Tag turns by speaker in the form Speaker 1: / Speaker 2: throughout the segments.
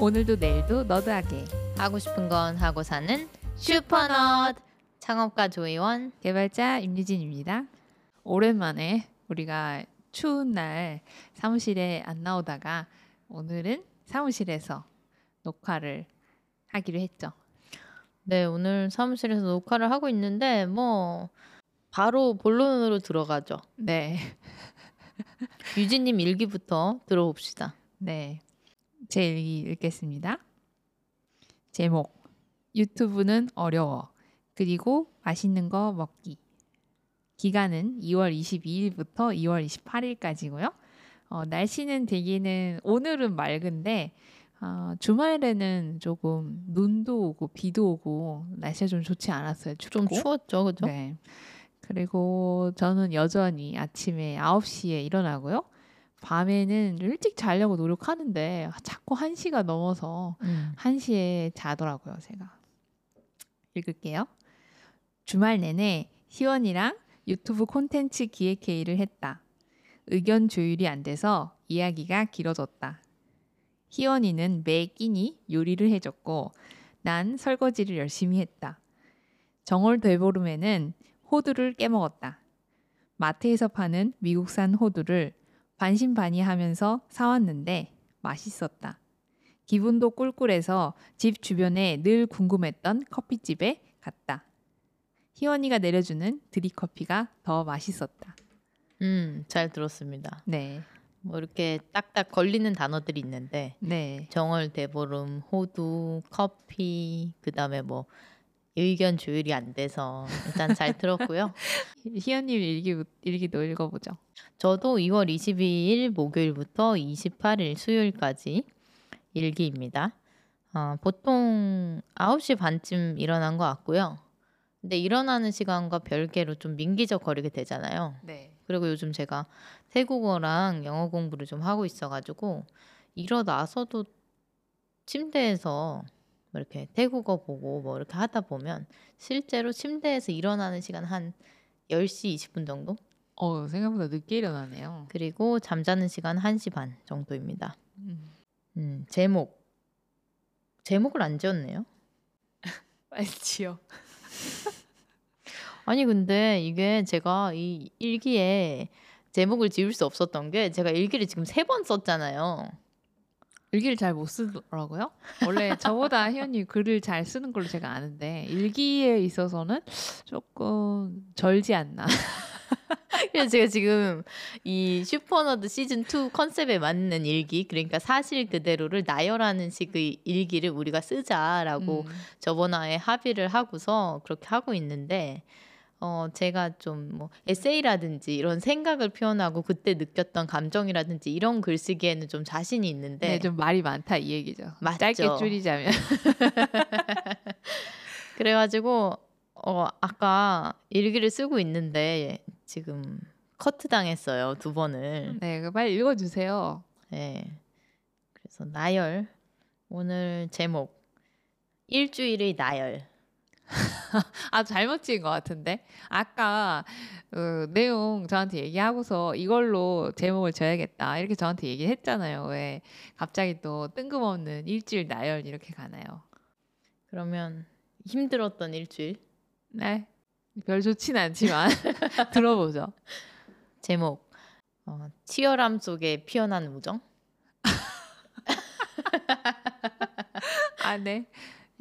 Speaker 1: 오늘도 내일도 너드하게
Speaker 2: 하고 싶은 건 하고 사는 슈퍼넛 창업가 조이원
Speaker 1: 개발자 임유진입니다. 오랜만에 우리가 추운 날 사무실에 안 나오다가 오늘은 사무실에서 녹화를 하기로 했죠.
Speaker 2: 네 오늘 사무실에서 녹화를 하고 있는데 뭐 바로 본론으로 들어가죠.
Speaker 1: 네.
Speaker 2: 유진님 일기부터 들어봅시다.
Speaker 1: 네. 제 일기 읽겠습니다. 제목 유튜브는 어려워. 그리고 맛있는 거 먹기. 기간은 2월 22일부터 2월 28일까지고요. 어, 날씨는 되기는 오늘은 맑은데 어, 주말에는 조금 눈도 오고 비도 오고 날씨가 좀 좋지 않았어요. 춥고.
Speaker 2: 좀 추웠죠, 그죠?
Speaker 1: 네. 그리고 저는 여전히 아침에 9시에 일어나고요. 밤에는 좀 일찍 자려고 노력하는데 자꾸 1시가 넘어서
Speaker 2: 음.
Speaker 1: 1시에 자더라고요, 제가. 읽을게요. 주말 내내 희원이랑 유튜브 콘텐츠 기획 회의를 했다. 의견 조율이 안 돼서 이야기가 길어졌다. 희원이는 매 끼니 요리를 해줬고 난 설거지를 열심히 했다. 정월 되보름에는 호두를 깨먹었다. 마트에서 파는 미국산 호두를 반신반의하면서 사왔는데 맛있었다. 기분도 꿀꿀해서 집 주변에 늘 궁금했던 커피집에 갔다. 희원이가 내려주는 드립커피가 더 맛있었다.
Speaker 2: 음, 잘 들었습니다.
Speaker 1: 네.
Speaker 2: 뭐 이렇게 딱딱 걸리는 단어들이 있는데
Speaker 1: 네.
Speaker 2: 정월 대보름, 호두, 커피, 그다음에 뭐 의견 조율이 안 돼서 일단 잘 들었고요.
Speaker 1: 희연님 일기, 일기도 읽어보죠.
Speaker 2: 저도 2월 22일 목요일부터 28일 수요일까지 일기입니다. 어, 보통 9시 반쯤 일어난 것 같고요. 근데 일어나는 시간과 별개로 좀 민기적 거리게 되잖아요.
Speaker 1: 네.
Speaker 2: 그리고 요즘 제가 태국어랑 영어 공부를 좀 하고 있어가지고 일어나서도 침대에서 뭐 이렇게 태국어 보고 뭐 이렇게 하다 보면 실제로 침대에서 일어나는 시간 한 10시 20분 정도?
Speaker 1: 어, 생각보다 늦게 일어나네요.
Speaker 2: 그리고 잠자는 시간 1시 반 정도입니다.
Speaker 1: 음.
Speaker 2: 음, 제목. 제목을 안 지었네요.
Speaker 1: 빨리 지어.
Speaker 2: 아니, 근데 이게 제가 이 일기에 제목을 지울 수 없었던 게 제가 일기를 지금 세 번 썼잖아요.
Speaker 1: 일기를 잘 못 쓰더라고요. 원래 저보다 희원이 글을 잘 쓰는 걸로 제가 아는데 일기에 있어서는 조금 절지 않나.
Speaker 2: 그래서 제가 지금 이 슈퍼너드 시즌 2 컨셉에 맞는 일기, 그러니까 사실 그대로를 나열하는 식의 일기를 우리가 쓰자라고
Speaker 1: 음.
Speaker 2: 저번화에 합의를 하고서 그렇게 하고 있는데, 어, 제가 좀 뭐 에세이라든지 이런 생각을 표현하고 그때 느꼈던 감정이라든지 이런 글쓰기에는 좀 자신이 있는데,
Speaker 1: 네, 좀 말이 많다 이 얘기죠.
Speaker 2: 맞죠.
Speaker 1: 짧게 줄이자면.
Speaker 2: 그래가지고, 어, 아까 일기를 쓰고 있는데 지금 커트 당했어요, 두 번을.
Speaker 1: 네, 그 빨리 읽어주세요.
Speaker 2: 네. 그래서 나열. 오늘 제목. 일주일의 나열.
Speaker 1: 아 잘못 지은 것 같은데 아까 어, 내용 저한테 얘기하고서 이걸로 제목을 줘야겠다 이렇게 저한테 얘기했잖아요. 왜 갑자기 또 뜬금없는 일주일 나열 이렇게 가나요?
Speaker 2: 그러면 힘들었던 일주일.
Speaker 1: 네, 별 좋진 않지만 들어보죠.
Speaker 2: 제목. 어, 치열함 속에 피어난 우정.
Speaker 1: 아 네,
Speaker 2: 네,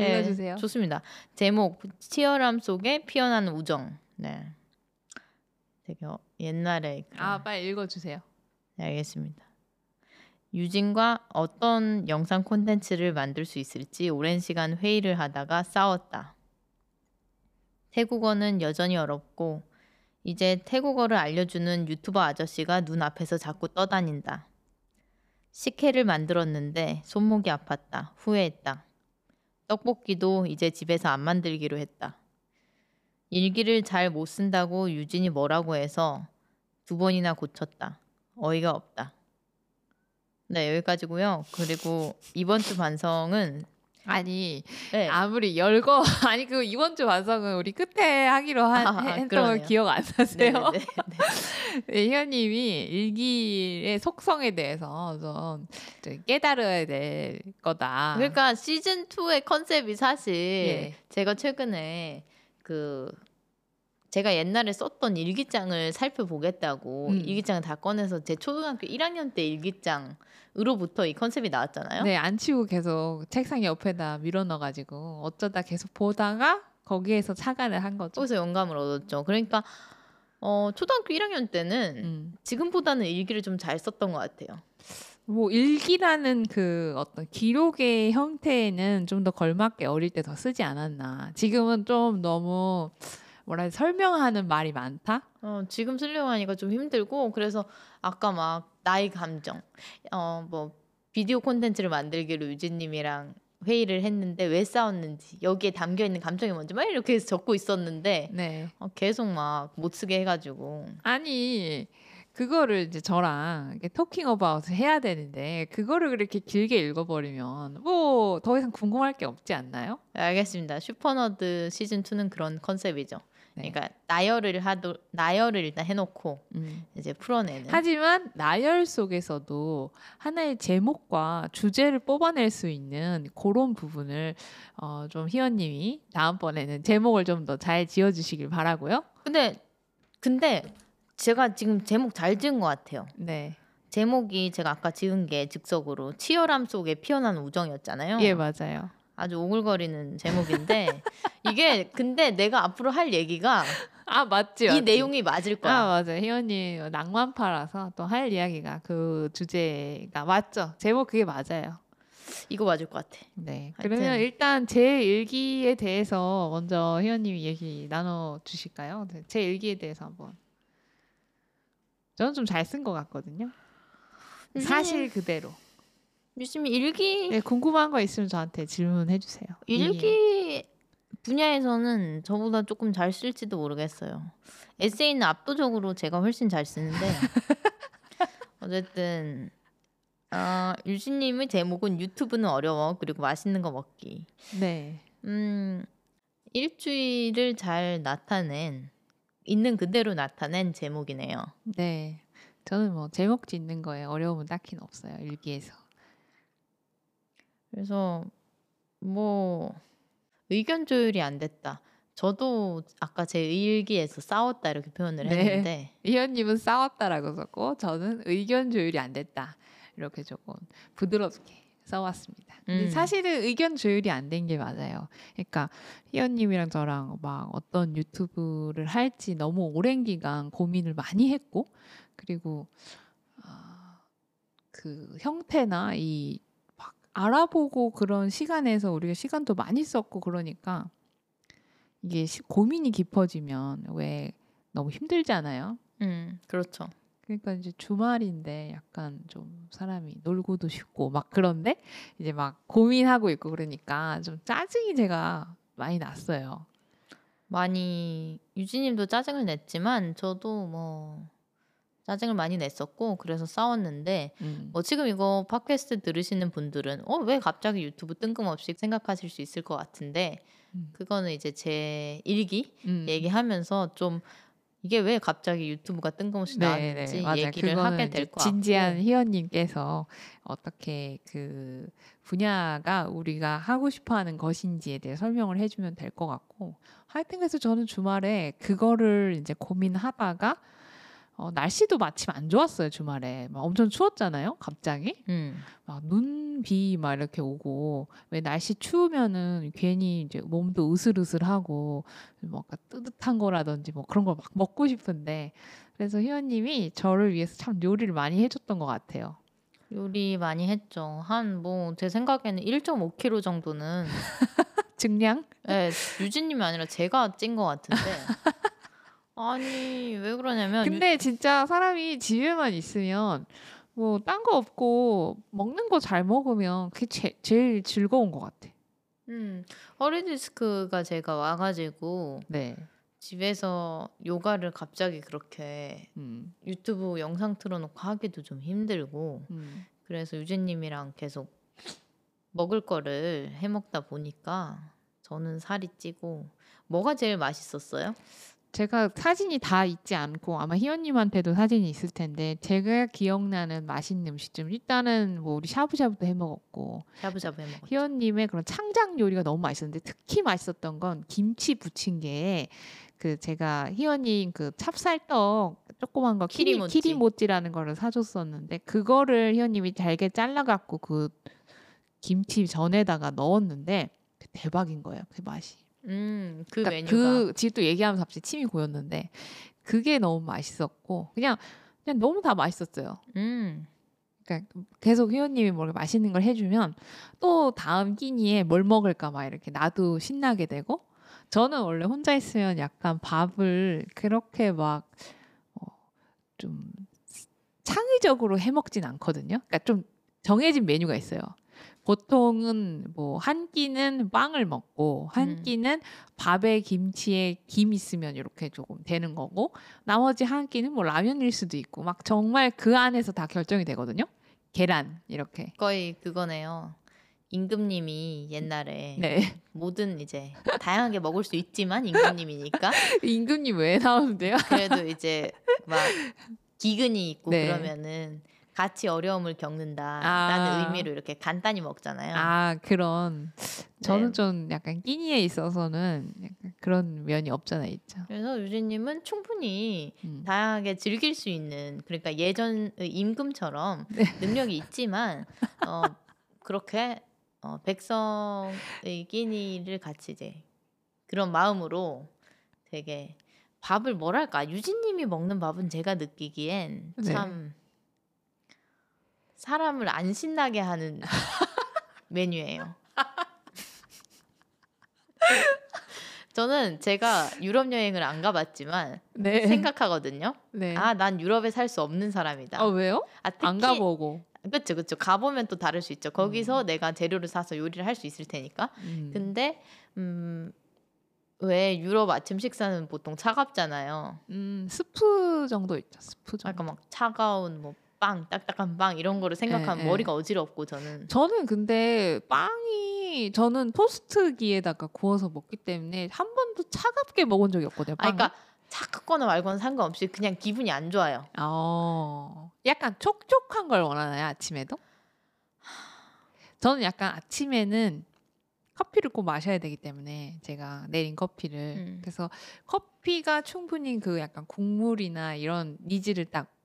Speaker 1: 읽어주세요.
Speaker 2: 좋습니다. 제목. 치열함 속에 피어난 우정. 네. 되게 어, 옛날에. 그런-
Speaker 1: 아 빨리 읽어주세요.
Speaker 2: 네, 알겠습니다. 유진과 어떤 영상 콘텐츠를 만들 수 있을지 오랜 시간 회의를 하다가 싸웠다. 태국어는 여전히 어렵고 이제 태국어를 알려주는 유튜버 아저씨가 눈앞에서 자꾸 떠다닌다. 식혜를 만들었는데 손목이 아팠다. 후회했다. 떡볶이도 이제 집에서 안 만들기로 했다. 일기를 잘 못 쓴다고 유진이 뭐라고 해서 두 번이나 고쳤다. 어이가 없다. 네, 여기까지고요. 그리고 이번 주 반성은
Speaker 1: 아니
Speaker 2: 네.
Speaker 1: 아무리 열거 아니 그 이번 주 완성은 우리 끝에 하기로 한,
Speaker 2: 아,
Speaker 1: 했던 거
Speaker 2: 그러네요.
Speaker 1: 기억 안 나세요?
Speaker 2: 네, 네, 네.
Speaker 1: 네, 희연님이 일기의 속성에 대해서 좀, 좀 깨달아야 될 거다.
Speaker 2: 그러니까 시즌 2의 컨셉이 사실
Speaker 1: 예.
Speaker 2: 제가 최근에 그 제가 옛날에 썼던 일기장을 살펴보겠다고
Speaker 1: 음.
Speaker 2: 일기장을 다 꺼내서 제 초등학교 1학년 때 일기장 으로부터 이 컨셉이 나왔잖아요.
Speaker 1: 네, 안 치우고 계속 책상 옆에다 밀어넣어가지고 어쩌다 계속 보다가 거기에서 착안을 한 거죠.
Speaker 2: 거기서 영감을 얻었죠. 그러니까 어, 초등학교 1학년 때는
Speaker 1: 음.
Speaker 2: 지금보다는 일기를 좀 잘 썼던 것 같아요.
Speaker 1: 뭐 일기라는 그 어떤 기록의 형태에는 좀 더 걸맞게 어릴 때 더 쓰지 않았나. 지금은 좀 너무 뭐라 설명하는 말이 많다.
Speaker 2: 어, 지금 쓰려고 하니까 좀 힘들고 그래서 아까 막 나의 감정 어 뭐 비디오 콘텐츠를 만들기로 유진님이랑 회의를 했는데 왜 싸웠는지 여기에 담겨 있는 감정이 뭔지 막 이렇게 해서 적고 있었는데
Speaker 1: 네.
Speaker 2: 어, 계속 막 못 쓰게 해가지고
Speaker 1: 아니 그거를 이제 저랑 talking about 해야 되는데 그거를 그렇게 길게 읽어버리면 뭐 더 이상 궁금할 게 없지 않나요?
Speaker 2: 알겠습니다. 슈퍼너드 시즌 2는 그런 컨셉이죠.
Speaker 1: 네.
Speaker 2: 그러니까 나열을 하도 나열을 일단 해놓고
Speaker 1: 음.
Speaker 2: 이제 풀어내는.
Speaker 1: 하지만 나열 속에서도 하나의 제목과 주제를 뽑아낼 수 있는 그런 부분을 어, 좀 희원님이 다음번에는 제목을 좀 더 잘 지어주시길 바라고요.
Speaker 2: 근데 근데 제가 지금 제목 잘 지은 것 같아요.
Speaker 1: 네,
Speaker 2: 제목이 제가 아까 지은 게 즉석으로 치열함 속에 피어난 우정이었잖아요.
Speaker 1: 예 맞아요.
Speaker 2: 아주 오글거리는 제목인데 이게 근데 내가 앞으로 할 얘기가
Speaker 1: 아 맞지.
Speaker 2: 이
Speaker 1: 맞지.
Speaker 2: 내용이 맞을 거야.
Speaker 1: 아 맞아요. 희원님 낭만파라서 또 할 이야기가 그 주제가 맞죠. 제목 그게 맞아요.
Speaker 2: 이거 맞을 것 같아.
Speaker 1: 네.
Speaker 2: 하여튼.
Speaker 1: 그러면 일단 제 일기에 대해서 먼저 희원님이 얘기 나눠 주실까요? 네, 제 일기에 대해서 한번. 저는 좀 잘 쓴 것 같거든요. 사실 그대로.
Speaker 2: 요즘 일기
Speaker 1: 네, 궁금한 거 있으면 저한테 질문해 주세요.
Speaker 2: 일기 분야에서는 저보다 조금 잘 쓸지도 모르겠어요. 에세이는 압도적으로 제가 훨씬 잘 쓰는데 어쨌든 어, 유진님의 제목은 유튜브는 어려워 그리고 맛있는 거 먹기.
Speaker 1: 네.
Speaker 2: 음 일주일을 잘 나타낸 있는 그대로 나타낸 제목이네요.
Speaker 1: 네. 저는 뭐 제목 짓는 거에 어려움은 딱히 없어요. 일기에서.
Speaker 2: 그래서 뭐 의견 조율이 안 됐다. 저도 아까 제 일기에서 싸웠다 이렇게 표현을
Speaker 1: 네.
Speaker 2: 했는데
Speaker 1: 희원님은 싸웠다라고 썼고 저는 의견 조율이 안 됐다 이렇게 조금 부드럽게 써왔습니다. 근데
Speaker 2: 음.
Speaker 1: 사실은 의견 조율이 안 된 게 맞아요. 그러니까 희원님이랑 저랑 막 어떤 유튜브를 할지 너무 오랜 기간 고민을 많이 했고 그리고 아, 그 형태나 이막 알아보고 그런 시간에서 우리가 시간도 많이 썼고 그러니까 이게 시- 고민이 깊어지면 왜 너무 힘들잖아요.
Speaker 2: 음 그렇죠.
Speaker 1: 그러니까 이제 주말인데 약간 좀 사람이 놀고도 싶고 막 그런데 이제 막 고민하고 있고 그러니까 좀 짜증이 제가 많이 났어요.
Speaker 2: 많이 유진님도 짜증을 냈지만 저도 뭐 짜증을 많이 냈었고 그래서 싸웠는데
Speaker 1: 음.
Speaker 2: 뭐 지금 이거 팟캐스트 들으시는 분들은 어 왜 갑자기 유튜브 뜬금없이 생각하실 수 있을 것 같은데
Speaker 1: 음.
Speaker 2: 그거는 이제 제 일기
Speaker 1: 음.
Speaker 2: 얘기하면서 좀 이게 왜 갑자기 유튜브가 뜬금없이 나왔는지
Speaker 1: 맞아요.
Speaker 2: 얘기를 하게 될 것 같고
Speaker 1: 진지한 희원님께서 어떻게 그 분야가 우리가 하고 싶어하는 것인지에 대해 설명을 해주면 될 것 같고 하여튼 그래서 저는 주말에 그거를 이제 고민하다가 어, 날씨도 마침 안 좋았어요 주말에 막 엄청 추웠잖아요 갑자기
Speaker 2: 음.
Speaker 1: 막 눈, 비 막 이렇게 오고 왜 날씨 추우면은 괜히 이제 몸도 으슬으슬하고 뭔가 뜨뜻한 거라든지 뭐 그런 걸 막 먹고 싶은데 그래서 희원님이 저를 위해서 참 요리를 많이 해줬던 것 같아요.
Speaker 2: 요리 많이 했죠. 한 뭐 제 생각에는 1.5kg 정도는
Speaker 1: 증량?
Speaker 2: 예, 유진님이 아니라 제가 찐 것 같은데 아니 왜 그러냐면 유-
Speaker 1: 근데 진짜 사람이 집에만 있으면 뭐 딴 거 없고 먹는 거 잘 먹으면 그게 제, 제일 즐거운 것 같아.
Speaker 2: 음, 허리디스크가 제가 와가지고
Speaker 1: 네.
Speaker 2: 집에서 요가를 갑자기 그렇게
Speaker 1: 음,
Speaker 2: 유튜브 영상 틀어놓고 하기도 좀 힘들고
Speaker 1: 음.
Speaker 2: 그래서 유진님이랑 계속 먹을 거를 해 먹다 보니까 저는 살이 찌고 뭐가 제일 맛있었어요?
Speaker 1: 제가 사진이 다 있지 않고 아마 희원님한테도 사진이 있을 텐데 제가 기억나는 맛있는 음식점 일단은 뭐 우리 샤브샤브도 해 먹었고
Speaker 2: 샤브샤브 해 먹었죠.
Speaker 1: 희원님의 그런 창작 요리가 너무 맛있었는데 특히 맛있었던 건 김치 부침개에 그 제가 희원님 그 찹쌀떡 조그만 거 키리,
Speaker 2: 키리모찌.
Speaker 1: 키리모찌라는 거를 사줬었는데 그거를 희원님이 잘게 잘라갖고 그 김치 전에다가 넣었는데 대박인 거예요 그 맛이.
Speaker 2: 음, 그
Speaker 1: 그러니까
Speaker 2: 메뉴가
Speaker 1: 그 지금 또 얘기하면서 갑자기 침이 고였는데 그게 너무 맛있었고 그냥 그냥 너무 다 맛있었어요.
Speaker 2: 음.
Speaker 1: 그러니까 계속 회원님이 뭘 맛있는 걸 해주면 또 다음 끼니에 뭘 먹을까 막 이렇게 나도 신나게 되고 저는 원래 혼자 있으면 약간 밥을 그렇게 막 어, 좀 창의적으로 해 먹진 않거든요. 그러니까 좀 정해진 메뉴가 있어요. 보통은 뭐 한 끼는 빵을 먹고 한
Speaker 2: 음.
Speaker 1: 끼는 밥에 김치에 김 있으면 이렇게 조금 되는 거고 나머지 한 끼는 뭐 라면일 수도 있고 막 정말 그 안에서 다 결정이 되거든요. 계란 이렇게.
Speaker 2: 거의 그거네요. 임금님이 옛날에
Speaker 1: 네.
Speaker 2: 모든 이제 다양하게 먹을 수 있지만 임금님이니까
Speaker 1: 임금님 왜 나오는데요?
Speaker 2: 그래도 이제 막 기근이 있고
Speaker 1: 네.
Speaker 2: 그러면은 같이 어려움을 겪는다라는
Speaker 1: 아.
Speaker 2: 의미로 이렇게 간단히 먹잖아요.
Speaker 1: 아 그런 저는
Speaker 2: 네.
Speaker 1: 좀 약간 끼니에 있어서는 약간 그런 면이 없잖아 있죠.
Speaker 2: 그래서 유진님은 충분히
Speaker 1: 음.
Speaker 2: 다양하게 즐길 수 있는 그러니까 예전 임금처럼
Speaker 1: 네.
Speaker 2: 능력이 있지만 어, 그렇게 어, 백성의 끼니를 같이 이제 그런 마음으로 되게 밥을 뭐랄까 유진님이 먹는 밥은 제가 느끼기엔
Speaker 1: 네.
Speaker 2: 참 사람을 안 신나게 하는 메뉴예요. 저는 제가 유럽 여행을 안 가봤지만
Speaker 1: 네.
Speaker 2: 생각하거든요.
Speaker 1: 네.
Speaker 2: 아, 난 유럽에 살 수 없는 사람이다.
Speaker 1: 아 왜요?
Speaker 2: 아, 특히
Speaker 1: 안 가보고.
Speaker 2: 그렇죠, 그렇죠. 가보면 또 다를 수 있죠. 거기서 내가 재료를 사서 요리를 할 수 있을 테니까.
Speaker 1: 음.
Speaker 2: 근데 음, 왜 유럽 아침 식사는 보통 차갑잖아요.
Speaker 1: 음, 스프 정도 있죠. 스프 정도.
Speaker 2: 아까 막 차가운 뭐 빵, 딱딱한 빵 이런 거를 생각하면
Speaker 1: 예, 예.
Speaker 2: 머리가 어지럽고 저는
Speaker 1: 저는 근데 빵이 저는 토스트기에다가 구워서 먹기 때문에 한 번도 차갑게 먹은 적이 없거든요.
Speaker 2: 아. 그러니까 차갑거나 말거나 상관없이 그냥 기분이 안 좋아요.
Speaker 1: 어, 약간 촉촉한 걸 원하나요 아침에도? 저는 약간 아침에는 커피를 꼭 마셔야 되기 때문에 제가 내린 커피를
Speaker 2: 음.
Speaker 1: 그래서 커피가 충분히 그 약간 국물이나 이런 needs를 딱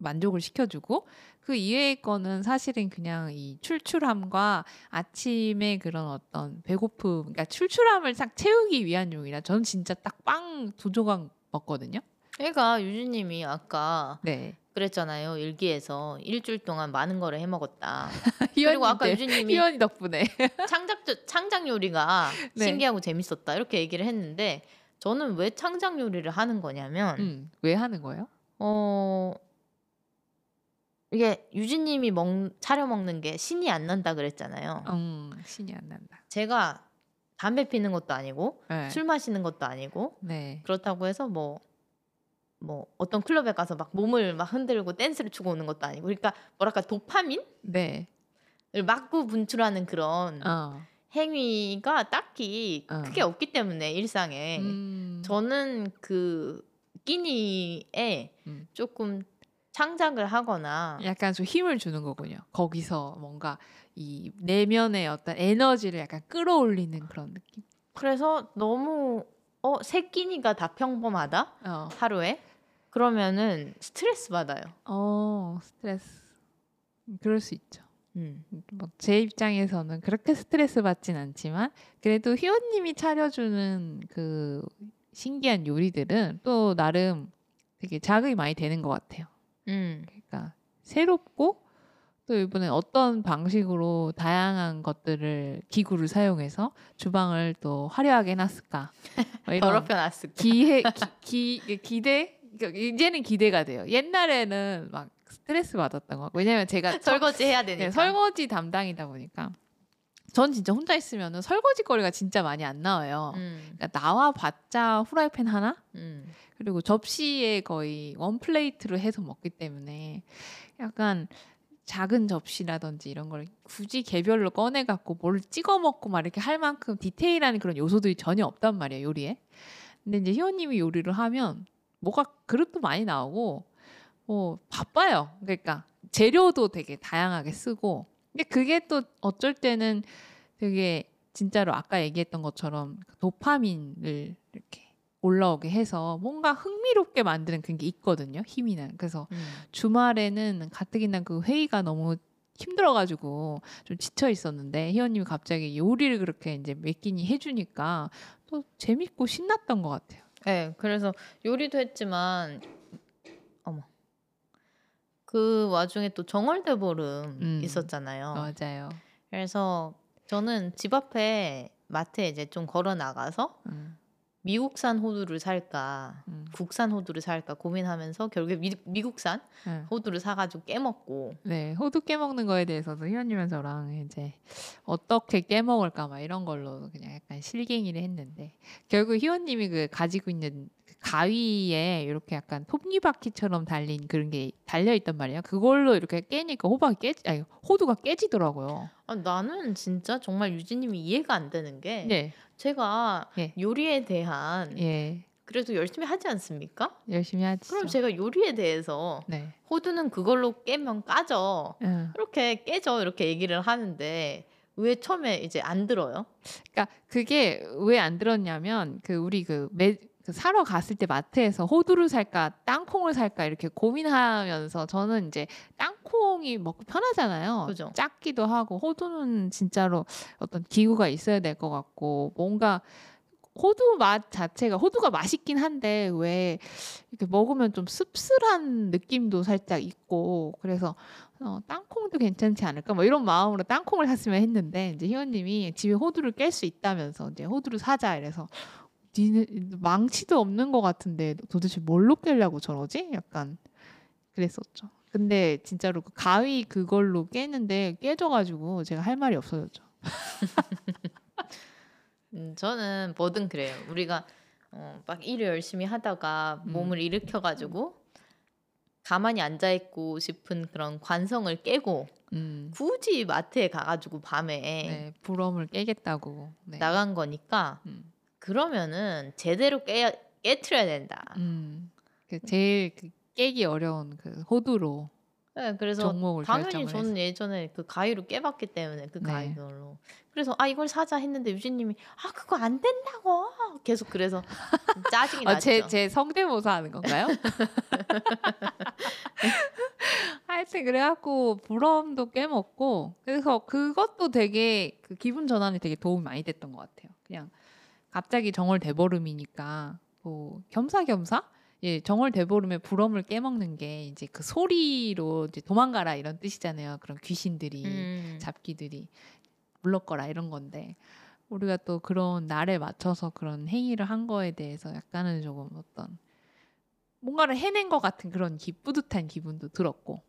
Speaker 1: 만족을 시켜주고 그 이외의 거는 사실은 그냥 이 출출함과 아침에 그런 어떤 배고픔, 그러니까 출출함을 딱 채우기 위한 용이라 저는 진짜 딱 빵 두 조각 먹거든요.
Speaker 2: 그러니까 유진님이 아까
Speaker 1: 네.
Speaker 2: 그랬잖아요. 일기에서 일주일 동안 많은 거를 해 먹었다. 그리고 아까 유진님이
Speaker 1: 희원이 덕분에
Speaker 2: 창작 창작 요리가
Speaker 1: 네.
Speaker 2: 신기하고 재밌었다 이렇게 얘기를 했는데 저는 왜 창작 요리를 하는 거냐면
Speaker 1: 음, 왜 하는 거예요?
Speaker 2: 어 이게 유진님이 먹 차려 먹는 게 신이 안 난다 그랬잖아요.
Speaker 1: 음, 신이 안 난다.
Speaker 2: 제가 담배 피는 것도 아니고
Speaker 1: 네.
Speaker 2: 술 마시는 것도 아니고
Speaker 1: 네.
Speaker 2: 그렇다고 해서 뭐뭐 어떤 클럽에 가서 막 몸을 막 흔들고 댄스를 추고 오는 것도 아니고 그러니까 뭐랄까 도파민을
Speaker 1: 네.
Speaker 2: 막고 분출하는 그런
Speaker 1: 어.
Speaker 2: 행위가 딱히
Speaker 1: 어.
Speaker 2: 크게 없기 때문에 일상에
Speaker 1: 음.
Speaker 2: 저는 그 끼니에
Speaker 1: 음.
Speaker 2: 조금 창작을 하거나
Speaker 1: 약간 좀 힘을 주는 거군요. 거기서 뭔가 이 내면의 어떤 에너지를 약간 끌어올리는 그런 느낌.
Speaker 2: 그래서 너무 어, 새 끼니가 다 평범하다
Speaker 1: 어.
Speaker 2: 하루에 그러면은 스트레스 받아요.
Speaker 1: 어, 스트레스. 음, 그럴 수 있죠.
Speaker 2: 음.
Speaker 1: 뭐제 입장에서는 그렇게 스트레스 받진 않지만 그래도 희원님이 차려주는 그 신기한 요리들은 또 나름 되게 자극이 많이 되는 것 같아요.
Speaker 2: 음.
Speaker 1: 그러니까 새롭고 또 이번에 어떤 방식으로 다양한 것들을 기구를 사용해서 주방을 또 화려하게 해놨을까 뭐 이런
Speaker 2: 더럽혀 놨을 때.
Speaker 1: 기회 기, 기 기대 그러니까 이제는 기대가 돼요. 옛날에는 막 스트레스 받았던 것 같고 왜냐면 제가 서-
Speaker 2: 설거지 해야 되니까.
Speaker 1: 네, 설거지 담당이다 보니까 전 진짜 혼자 있으면은 설거지 거리가 진짜 많이 안 나와요.
Speaker 2: 음.
Speaker 1: 그러니까 나와 봤자 후라이팬 하나
Speaker 2: 음.
Speaker 1: 그리고 접시에 거의 원 플레이트로 해서 먹기 때문에 약간 작은 접시라든지 이런 걸 굳이 개별로 꺼내 갖고 뭘 찍어 먹고 막 이렇게 할 만큼 디테일한 그런 요소들이 전혀 없단 말이에요 요리에. 근데 이제 희원님이 요리를 하면 뭐가 그릇도 많이 나오고 뭐 바빠요. 그러니까 재료도 되게 다양하게 쓰고 근데 그게 또 어쩔 때는 되게 진짜로 아까 얘기했던 것처럼 도파민을 이렇게 올라오게 해서 뭔가 흥미롭게 만드는 그런 게 있거든요. 힘이 나는. 그래서
Speaker 2: 음.
Speaker 1: 주말에는 가뜩이나 그 회의가 너무 힘들어가지고 좀 지쳐 있었는데 희원님이 갑자기 요리를 그렇게 이제 몇 끼니 해주니까 또 재밌고 신났던 것 같아요.
Speaker 2: 네, 그래서 요리도 했지만 그 와중에 또 정월대 보름
Speaker 1: 음.
Speaker 2: 있었잖아요.
Speaker 1: 맞아요.
Speaker 2: 그래서 저는 집 앞에 마트에 이제 좀 걸어 나가서
Speaker 1: 음,
Speaker 2: 미국산 호두를 살까
Speaker 1: 음,
Speaker 2: 국산 호두를 살까 고민하면서 결국에 미, 미국산
Speaker 1: 음.
Speaker 2: 호두를 사가지고 깨먹고
Speaker 1: 네, 호두 깨먹는 거에 대해서도 희원님이랑 저랑 이제 어떻게 깨먹을까 막 이런 걸로 그냥 약간 실갱이를 했는데 결국 희원님이 그 가지고 있는 그 가위에 이렇게 약간 톱니바퀴처럼 달린 그런 게 달려 있단 말이에요. 그걸로 이렇게 깨니까 호박이 깨지, 아니 호두가 깨지더라고요.
Speaker 2: 아, 나는 진짜 정말 유진님이 이해가 안 되는 게
Speaker 1: 네,
Speaker 2: 제가
Speaker 1: 예.
Speaker 2: 요리에 대한
Speaker 1: 예,
Speaker 2: 그래도 열심히 하지 않습니까?
Speaker 1: 열심히 하죠.
Speaker 2: 그럼 제가 요리에 대해서
Speaker 1: 네,
Speaker 2: 호두는 그걸로 깨면 까져
Speaker 1: 응.
Speaker 2: 이렇게 깨져 이렇게 얘기를 하는데 왜 처음에 이제 안 들어요?
Speaker 1: 그러니까 그게 왜 안 들었냐면 그 우리 그, 매, 그 사러 갔을 때 마트에서 호두를 살까 땅콩을 살까 이렇게 고민하면서 저는 이제 땅콩이 먹고 편하잖아요.
Speaker 2: 그죠.
Speaker 1: 작기도 하고 호두는 진짜로 어떤 기구가 있어야 될 것 같고 뭔가 호두 맛 자체가 호두가 맛있긴 한데 왜 이렇게 먹으면 좀 씁쓸한 느낌도 살짝 있고 그래서 어, 땅콩도 괜찮지 않을까 뭐 이런 마음으로 땅콩을 샀으면 했는데 이제 희원님이 집에 호두를 깰 수 있다면서 이제 호두를 사자 이래서 니네 망치도 없는 것 같은데 도대체 뭘로 깨려고 저러지? 약간 그랬었죠. 근데 진짜로 그 가위 그걸로 깨는데 깨져가지고 제가 할 말이 없어졌죠.
Speaker 2: 음, 저는 뭐든 그래요. 우리가 어, 막 일을 열심히 하다가
Speaker 1: 음.
Speaker 2: 몸을 일으켜가지고 가만히 앉아 있고 싶은 그런 관성을 깨고
Speaker 1: 음,
Speaker 2: 굳이 마트에 가가지고 밤에
Speaker 1: 네, 부럼을 깨겠다고. 네.
Speaker 2: 나간 거니까
Speaker 1: 음,
Speaker 2: 그러면은 제대로 깨 깨트려야 된다.
Speaker 1: 음, 그 제일 그 깨기 어려운 그 호두로
Speaker 2: 네, 그래서 당연히 저는 예전에 그 가위로 깨봤기 때문에 그
Speaker 1: 네.
Speaker 2: 가위걸로 그래서 아 이걸 사자 했는데 유진님이 아 그거 안 된다고 계속 그래서 짜증이
Speaker 1: 아,
Speaker 2: 났죠.
Speaker 1: 제, 제 성대모사 하는 건가요? 하여튼 그래갖고 부럼도 깨먹고 그래서 그것도 되게 그 기분 전환이 되게 도움이 많이 됐던 것 같아요. 그냥 갑자기 정월 대보름이니까 뭐 겸사겸사 예 정월 대보름에 부럼을 깨먹는 게 이제 그 소리로 이제 도망가라 이런 뜻이잖아요. 그런 귀신들이
Speaker 2: 음.
Speaker 1: 잡기들이 물러거라 이런 건데 우리가 또 그런 날에 맞춰서 그런 행위를 한 거에 대해서 약간은 조금 어떤 뭔가를 해낸 것 같은 그런 기, 뿌듯한 기분도 들었고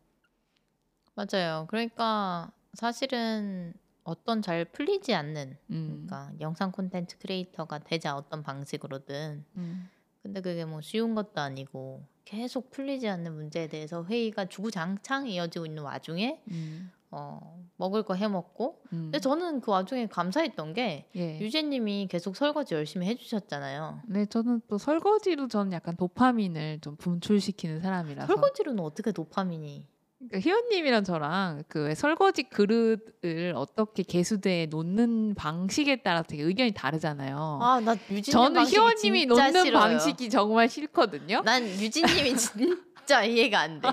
Speaker 2: 맞아요. 그러니까 사실은 어떤 잘 풀리지 않는
Speaker 1: 음,
Speaker 2: 그러니까 영상 콘텐츠 크리에이터가 되자 어떤 방식으로든
Speaker 1: 음,
Speaker 2: 근데 그게 뭐 쉬운 것도 아니고 계속 풀리지 않는 문제에 대해서 회의가 주구장창 이어지고 있는 와중에
Speaker 1: 음,
Speaker 2: 어, 먹을 거 해먹고
Speaker 1: 음.
Speaker 2: 근데 저는 그 와중에 감사했던 게
Speaker 1: 예.
Speaker 2: 유재님이 계속 설거지 열심히 해주셨잖아요.
Speaker 1: 네, 저는 또 설거지로 저는 약간 도파민을 좀 분출시키는 사람이라서
Speaker 2: 설거지로는 어떻게 도파민이?
Speaker 1: 그러니까 희원님이랑 저랑 그왜 설거지 그릇을 어떻게 개수대에 놓는 방식에 따라 되게 의견이 다르잖아요.
Speaker 2: 아 나 유진님
Speaker 1: 저는 희원님이 놓는
Speaker 2: 싫어요.
Speaker 1: 방식이 정말 싫거든요.
Speaker 2: 난 유진님이 진짜 이해가 안 돼.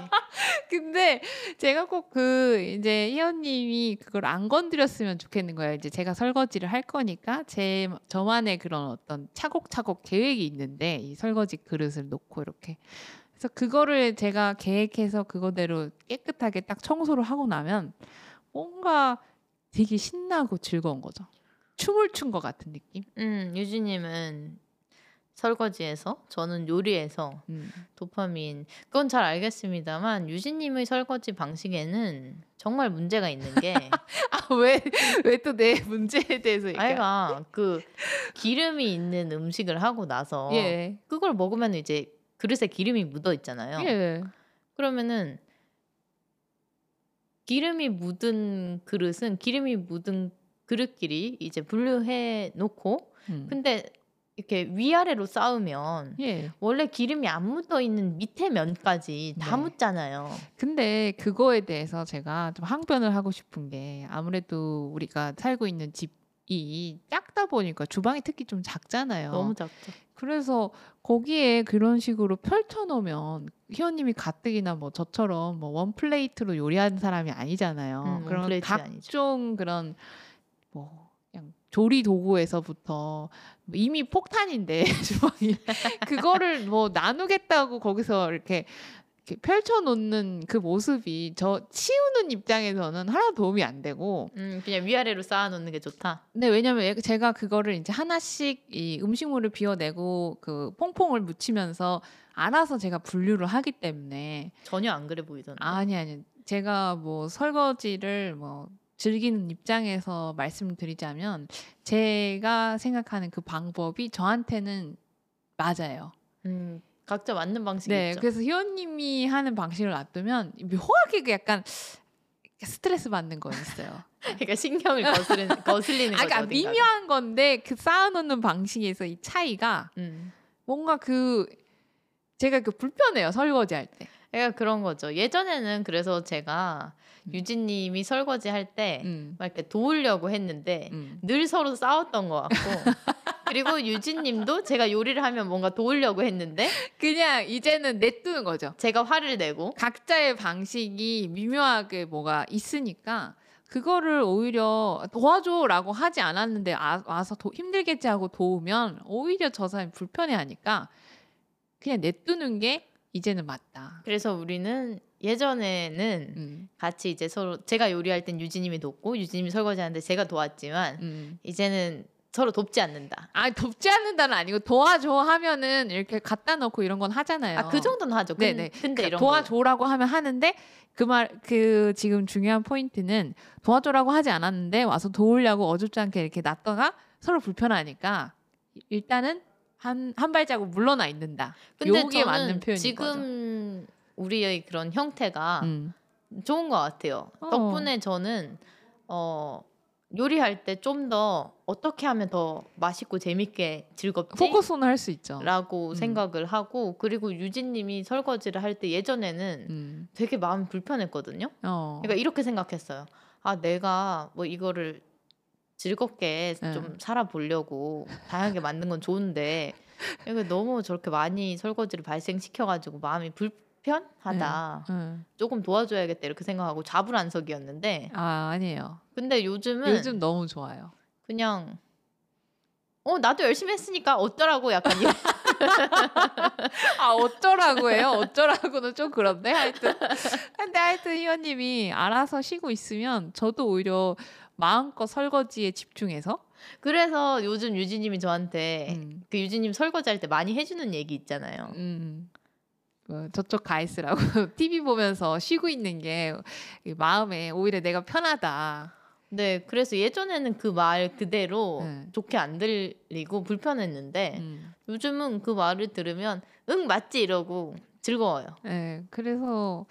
Speaker 1: 근데 제가 꼭 그 이제 희원님이 그걸 안 건드렸으면 좋겠는 거예요. 이제 제가 설거지를 할 거니까 제 저만의 그런 어떤 차곡차곡 계획이 있는데 이 설거지 그릇을 놓고 이렇게 그래서 그거를 제가 계획해서 그거대로 깨끗하게 딱 청소를 하고 나면 뭔가 되게 신나고 즐거운 거죠. 춤을 춘 것 같은 느낌.
Speaker 2: 음 유진님은 설거지에서 저는 요리에서
Speaker 1: 음.
Speaker 2: 도파민 그건 잘 알겠습니다만 유진님의 설거지 방식에는 정말 문제가 있는 게
Speaker 1: 아 왜 왜 또 내 문제에 대해서 얘기해?
Speaker 2: 아이가 그 기름이 있는 음식을 하고 나서
Speaker 1: 예.
Speaker 2: 그걸 먹으면 이제 그릇에 기름이 묻어 있잖아요.
Speaker 1: 예.
Speaker 2: 그러면은 기름이 묻은 그릇은 기름이 묻은 그릇끼리 이제 분류해 놓고
Speaker 1: 음.
Speaker 2: 근데 이렇게 위아래로 쌓으면
Speaker 1: 예.
Speaker 2: 원래 기름이 안 묻어 있는 밑에 면까지 다
Speaker 1: 네.
Speaker 2: 묻잖아요.
Speaker 1: 근데 그거에 대해서 제가 좀 항변을 하고 싶은 게 아무래도 우리가 살고 있는 집 이 작다 보니까 주방이 특히 좀 작잖아요.
Speaker 2: 너무 작죠.
Speaker 1: 그래서 거기에 그런 식으로 펼쳐 놓으면 희원님이 가뜩이나 뭐 저처럼 뭐 원 플레이트로 요리하는 사람이 아니잖아요.
Speaker 2: 음,
Speaker 1: 그런
Speaker 2: 원플레이트가 아니죠.
Speaker 1: 각종 그런 뭐 그냥 조리 도구에서부터 이미 폭탄인데 주방이 그거를 뭐 나누겠다고 거기서 이렇게 이렇게 펼쳐 놓는 그 모습이 저 치우는 입장에서는 하나 도움이 안 되고
Speaker 2: 음, 그냥 위아래로 쌓아 놓는 게 좋다.
Speaker 1: 근데 왜냐면 얘- 제가 그거를 이제 하나씩 이 음식물을 비워내고 그 퐁퐁을 묻히면서 알아서 제가 분류를 하기 때문에
Speaker 2: 전혀 안 그래 보이던데.
Speaker 1: 아니 아니 제가 뭐 설거지를 뭐 즐기는 입장에서 말씀을 드리자면 제가 생각하는 그 방법이 저한테는 맞아요.
Speaker 2: 음, 각자 맞는 방식이
Speaker 1: 네,
Speaker 2: 있죠.
Speaker 1: 그래서 희원님이 하는 방식을 놔두면 묘하게 그 약간 스트레스 받는 거 있어요.
Speaker 2: 그러니까 신경을 거스르는 거슬리는
Speaker 1: 아,
Speaker 2: 거죠.
Speaker 1: 그러니까
Speaker 2: 어딘가가.
Speaker 1: 미묘한 건데 그 쌓아놓는 방식에서 이 차이가
Speaker 2: 음.
Speaker 1: 뭔가 그 제가 그 불편해요 설거지 할 때.
Speaker 2: 그러니까 그런 거죠. 예전에는 그래서 제가
Speaker 1: 음.
Speaker 2: 유진님이 설거지 할때막
Speaker 1: 음,
Speaker 2: 이렇게 도우려고 했는데
Speaker 1: 음.
Speaker 2: 늘 서로 싸웠던 것 같고 그리고 유진님도 제가 요리를 하면 뭔가 도우려고 했는데
Speaker 1: 그냥 이제는 내두는 거죠.
Speaker 2: 제가 화를 내고
Speaker 1: 각자의 방식이 미묘하게 뭐가 있으니까 그거를 오히려 도와줘라고 하지 않았는데 아, 와서 도, 힘들겠지 하고 도우면 오히려 저 사람이 불편해하니까 그냥 내두는 게 이제는 맞다.
Speaker 2: 그래서 우리는 예전에는
Speaker 1: 음,
Speaker 2: 같이 이제 서로 제가 요리할 땐 유진님이 돕고 유진님이 설거지하는데 제가 도왔지만
Speaker 1: 음.
Speaker 2: 이제는 서로 돕지 않는다.
Speaker 1: 아 돕지 않는다는 아니고 도와줘 하면은 이렇게 갖다 놓고 이런 건 하잖아요.
Speaker 2: 아 그 정도는 하죠. 근,
Speaker 1: 네네.
Speaker 2: 근데 이런
Speaker 1: 도와줘라고 하면 하는데 그말그 지금 중요한 포인트는 도와줘라고 하지 않았는데 와서 도우려고 어줍지 않게 이렇게 놨다가 서로 불편하니까 일단은 한 한 발자국 물러나 있는다.
Speaker 2: 근데
Speaker 1: 요게 맞는 표현인
Speaker 2: 지금 우리의 그런 형태가
Speaker 1: 음.
Speaker 2: 좋은 것 같아요.
Speaker 1: 어.
Speaker 2: 덕분에 저는 어 요리할 때 좀 더 어떻게 하면 더 맛있고 재밌게 즐겁지?
Speaker 1: 포커스는 할 수 있죠.
Speaker 2: 라고
Speaker 1: 음.
Speaker 2: 생각을 하고 그리고 유진님이 설거지를 할 때 예전에는
Speaker 1: 음.
Speaker 2: 되게 마음이 불편했거든요.
Speaker 1: 어.
Speaker 2: 그러니까 이렇게 생각했어요. 아 내가 뭐 이거를 즐겁게
Speaker 1: 네.
Speaker 2: 좀 살아보려고 다양하게 만든 건 좋은데 이거 너무 저렇게 많이 설거지를 발생시켜가지고 마음이 불 편하다.
Speaker 1: 음.
Speaker 2: 조금 도와줘야겠다 이렇게 생각하고 자불안석이었는데
Speaker 1: 아 아니에요.
Speaker 2: 근데 요즘은
Speaker 1: 요즘 너무 좋아요.
Speaker 2: 그냥 어 나도 열심히 했으니까 어쩌라고 약간 이런
Speaker 1: 아 어쩌라고 해요? 어쩌라고는 좀 그런데 하여튼 근데 하여튼 희원님이 알아서 쉬고 있으면 저도 오히려 마음껏 설거지에 집중해서
Speaker 2: 그래서 요즘 유진님이 저한테
Speaker 1: 음,
Speaker 2: 그 유진님 설거지 할 때 많이 해주는 얘기 있잖아요.
Speaker 1: 음, 그 저쪽 가 있으라고 TV 보면서 쉬고 있는 게이 마음에 오히려 내가 편하다.
Speaker 2: 네, 그래서 예전에는 그 말 그대로
Speaker 1: 네.
Speaker 2: 좋게 안 들리고 불편했는데
Speaker 1: 음.
Speaker 2: 요즘은 그 말을 들으면 응 맞지 이러고 즐거워요.
Speaker 1: 네, 그래서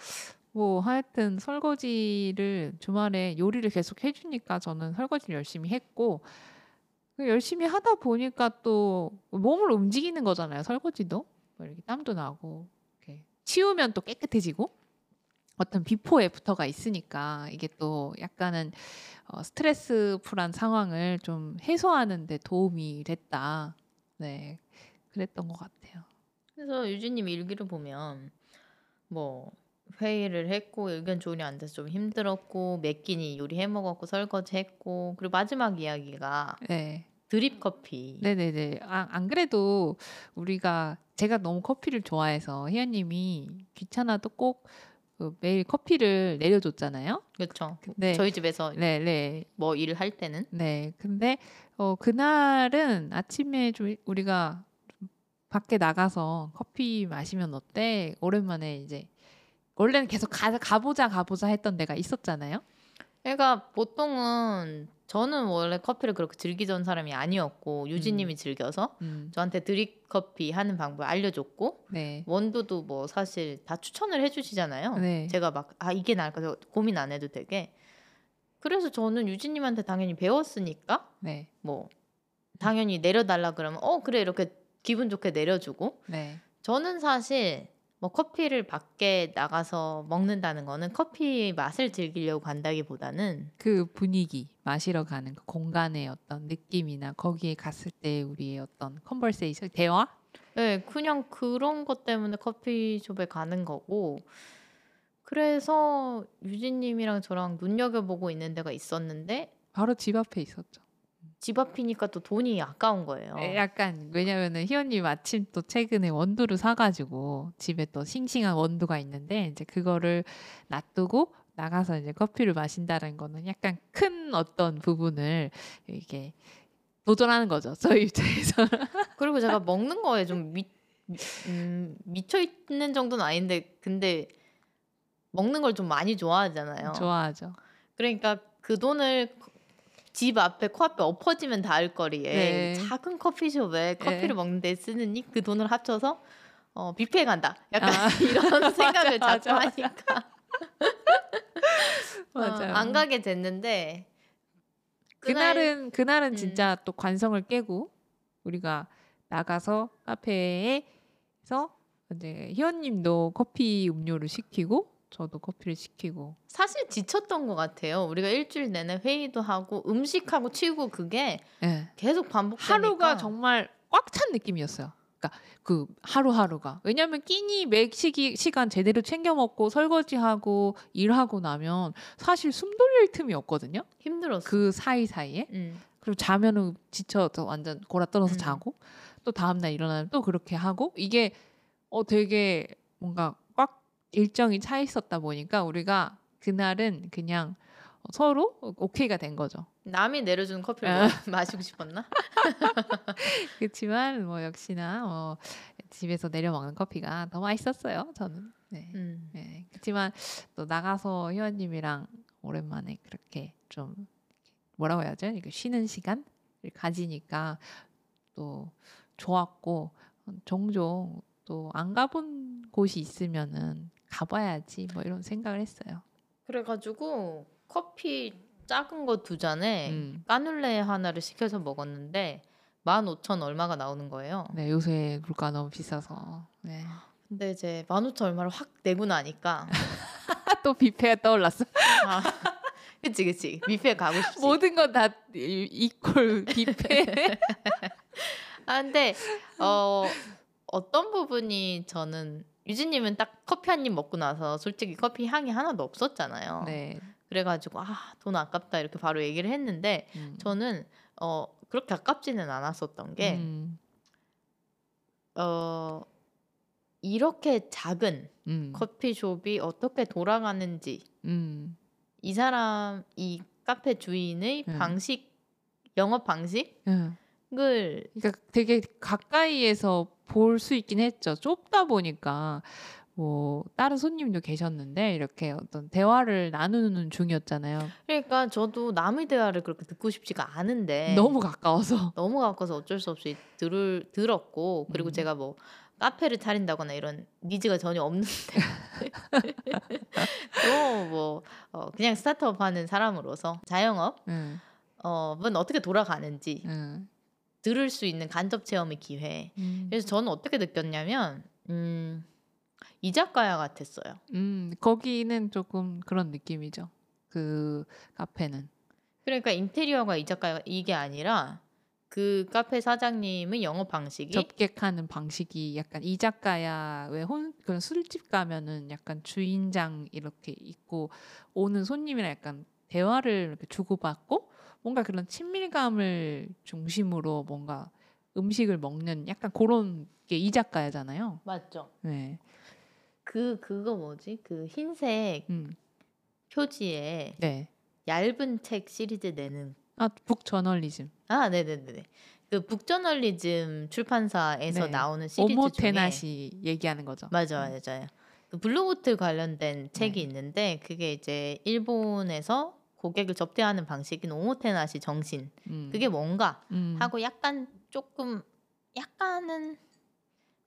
Speaker 1: 뭐 하여튼 설거지를 주말에 요리를 계속 해주니까 저는 설거지를 열심히 했고 그 열심히 하다 보니까 또 몸을 움직이는 거잖아요. 설거지도 뭐 이렇게 땀도 나고 이렇게 치우면 또 깨끗해지고 어떤 비포 애프터가 있으니까 이게 또 약간은 어, stressful한 상황을 좀 해소하는 데 도움이 됐다. 네, 그랬던 것 같아요.
Speaker 2: 그래서 유진님 일기를 보면 뭐 회의를 했고 의견 조율이 안 돼서 좀 힘들었고 몇 끼니 요리 해 먹었고 설거지 했고 그리고 마지막 이야기가
Speaker 1: 네.
Speaker 2: 드립 커피.
Speaker 1: 네네네. 아, 안 그래도 우리가 제가 너무 커피를 좋아해서 희연님이 귀찮아도 꼭 그 매일 커피를 내려줬잖아요.
Speaker 2: 그렇죠.
Speaker 1: 네.
Speaker 2: 저희 집에서
Speaker 1: 네, 네,
Speaker 2: 뭐 일을 할 때는
Speaker 1: 네. 근데 어, 그날은 아침에 좀 우리가 좀 밖에 나가서 커피 마시면 어때? 오랜만에 이제 원래는 계속 가, 가보자 가보자 했던 데가 있었잖아요.
Speaker 2: 그러니까 보통은 저는 원래 커피를 그렇게 즐기던 사람이 아니었고 유진님이 즐겨서
Speaker 1: 음.
Speaker 2: 저한테 드립 커피 하는 방법을 알려줬고
Speaker 1: 네.
Speaker 2: 원두도 뭐 사실 다 추천을 해주시잖아요.
Speaker 1: 네.
Speaker 2: 제가 막 아 이게 나을까 저 고민 안 해도 되게. 그래서 저는 유진님한테 당연히 배웠으니까
Speaker 1: 네.
Speaker 2: 뭐 당연히 내려달라 그러면 어 그래 이렇게 기분 좋게 내려주고
Speaker 1: 네.
Speaker 2: 저는 사실 뭐 커피를 밖에 나가서 먹는다는 거는 커피 맛을 즐기려고 간다기보다는
Speaker 1: 그 분위기 마시러 가는 그 공간의 어떤 느낌이나 거기에 갔을 때 우리의 어떤 컨버세이션 대화
Speaker 2: 네, 그냥 그런 것 때문에 커피숍에 가는 거고 그래서 유진님이랑 저랑 눈여겨보고 있는 데가 있었는데
Speaker 1: 바로 집 앞에 있었죠.
Speaker 2: 집 앞이니까 또 돈이 아까운 거예요.
Speaker 1: 에, 약간 왜냐면은 희원님 마침 또 최근에 원두를 사가지고 집에 또 싱싱한 원두가 있는데 이제 그거를 놔두고 나가서 이제 커피를 마신다는 거는 약간 큰 어떤 부분을 이게 도전하는 거죠. 저희 입장에서.
Speaker 2: 그리고 제가 먹는 거에 좀 미, 음, 미쳐 있는 정도는 아닌데 근데 먹는 걸 좀 많이 좋아하잖아요.
Speaker 1: 좋아하죠.
Speaker 2: 그러니까 그 돈을 집 앞에 코앞에 엎어지면 닿을 거리에
Speaker 1: 네.
Speaker 2: 작은 커피숍에 커피를
Speaker 1: 네.
Speaker 2: 먹는데 쓰느니 그 돈을 합쳐서 어, 뷔페 간다. 약간
Speaker 1: 아.
Speaker 2: 이런 생각을 자주
Speaker 1: 맞아, 맞아.
Speaker 2: 하니까 어,
Speaker 1: 맞아요.
Speaker 2: 안 가게 됐는데 그날-
Speaker 1: 그날은 그날은
Speaker 2: 음.
Speaker 1: 진짜 또 관성을 깨고 우리가 나가서 카페에서 이제 희원님도 커피 음료를 시키고 저도 커피를 시키고
Speaker 2: 사실 지쳤던 것 같아요. 우리가 일주일 내내 회의도 하고 음식하고 치우고 그게
Speaker 1: 예.
Speaker 2: 계속 반복되니까
Speaker 1: 하루가 정말 꽉 찬 느낌이었어요. 그러니까 그 하루하루가 왜냐하면 끼니 매 시기 시간 제대로 챙겨 먹고 설거지하고 일하고 나면 사실 숨 돌릴 틈이 없거든요.
Speaker 2: 힘들었어.
Speaker 1: 그 사이 사이에
Speaker 2: 음.
Speaker 1: 그리고 자면은 지쳐서 완전 골아 떨어서
Speaker 2: 음.
Speaker 1: 자고 또 다음 날 일어나면 또 그렇게 하고 이게 어 되게 뭔가 꽉 일정이 차 있었다 보니까 우리가 그날은 그냥 서로 오케이가 된 거죠.
Speaker 2: 남이 내려준 커피를
Speaker 1: 아.
Speaker 2: 뭐 마시고 싶었나?
Speaker 1: 그렇지만 뭐 역시나 뭐 집에서 내려 먹는 커피가 더 맛있었어요. 저는. 네.
Speaker 2: 음.
Speaker 1: 네. 그렇지만 또 나가서 희원님이랑 오랜만에 그렇게 좀 뭐라고 해야죠? 이렇게 쉬는 시간을 가지니까 또 좋았고 종종 또 안 가본 곳이 있으면은 가봐야지 뭐 이런 생각을 했어요.
Speaker 2: 그래가지고 커피 작은 거 두 잔에
Speaker 1: 음.
Speaker 2: 까눌레 하나를 시켜서 먹었는데 15,000 얼마가 나오는 거예요.
Speaker 1: 네, 요새 물가 너무 비싸서. 네.
Speaker 2: 근데 이제 15,000 얼마를 확 내고 나니까
Speaker 1: 또 뷔페가 떠올랐어.
Speaker 2: 아, 그치 그치 뷔페 가고 싶지.
Speaker 1: 모든 건 다 이꼴 뷔페.
Speaker 2: 아 근데 어 어떤 부분이 저는 유진님은 딱 커피 한 입 먹고 나서 솔직히 커피 향이 하나도 없었잖아요.
Speaker 1: 네.
Speaker 2: 그래가지고 아 돈 아깝다 이렇게 바로 얘기를 했는데
Speaker 1: 음.
Speaker 2: 저는 어 그렇게 아깝지는 않았었던 게
Speaker 1: 음.
Speaker 2: 어, 이렇게 작은
Speaker 1: 음.
Speaker 2: 커피숍이 어떻게 돌아가는지
Speaker 1: 음.
Speaker 2: 이 사람 이 카페 주인의
Speaker 1: 음.
Speaker 2: 방식 영업 방식을
Speaker 1: 응. 그러니까 되게 가까이에서 볼 수 있긴 했죠. 좁다 보니까 뭐 다른 손님도 계셨는데 이렇게 어떤 대화를 나누는 중이었잖아요.
Speaker 2: 그러니까 저도 남의 대화를 그렇게 듣고 싶지가 않은데
Speaker 1: 너무 가까워서.
Speaker 2: 너무 가까워서 어쩔 수 없이 들을 들었고 그리고
Speaker 1: 음.
Speaker 2: 제가 뭐 카페를 차린다거나 이런 니즈가 전혀 없는데 또뭐 어, 그냥 스타트업 하는 사람으로서 자영업
Speaker 1: 응.
Speaker 2: 어은 어떻게 돌아가는지
Speaker 1: 응.
Speaker 2: 들을 수 있는 간접 체험의 기회.
Speaker 1: 음.
Speaker 2: 그래서 저는 어떻게 느꼈냐면 음, 이자카야 같았어요.
Speaker 1: 음, 거기는 조금 그런 느낌이죠. 그 카페는.
Speaker 2: 그러니까 인테리어가 이자카야 이게 아니라 그 카페 사장님의 영업 방식이
Speaker 1: 접객하는 방식이 약간 이자카야 왜 혼 그런 술집 가면은 약간 주인장 이렇게 있고 오는 손님이랑 약간 대화를 이렇게 주고받고 뭔가 그런 친밀감을 중심으로 뭔가 음식을 먹는 약간 그런 게 이자카야잖아요.
Speaker 2: 맞죠.
Speaker 1: 네.
Speaker 2: 그 그거 뭐지? 그 흰색
Speaker 1: 음.
Speaker 2: 표지에
Speaker 1: 네.
Speaker 2: 얇은 책 시리즈 내는
Speaker 1: 아, 북저널리즘.
Speaker 2: 아 네 네 네 그 북저널리즘 출판사에서
Speaker 1: 네.
Speaker 2: 나오는 시리즈 중에
Speaker 1: 오모테나시 얘기하는 거죠.
Speaker 2: 맞아 맞아요. 그 블루보틀 관련된 책이
Speaker 1: 네.
Speaker 2: 있는데 그게 이제 일본에서 고객을 접대하는 방식인 오모테나시 정신
Speaker 1: 음.
Speaker 2: 그게 뭔가
Speaker 1: 음.
Speaker 2: 하고 약간 조금 약간은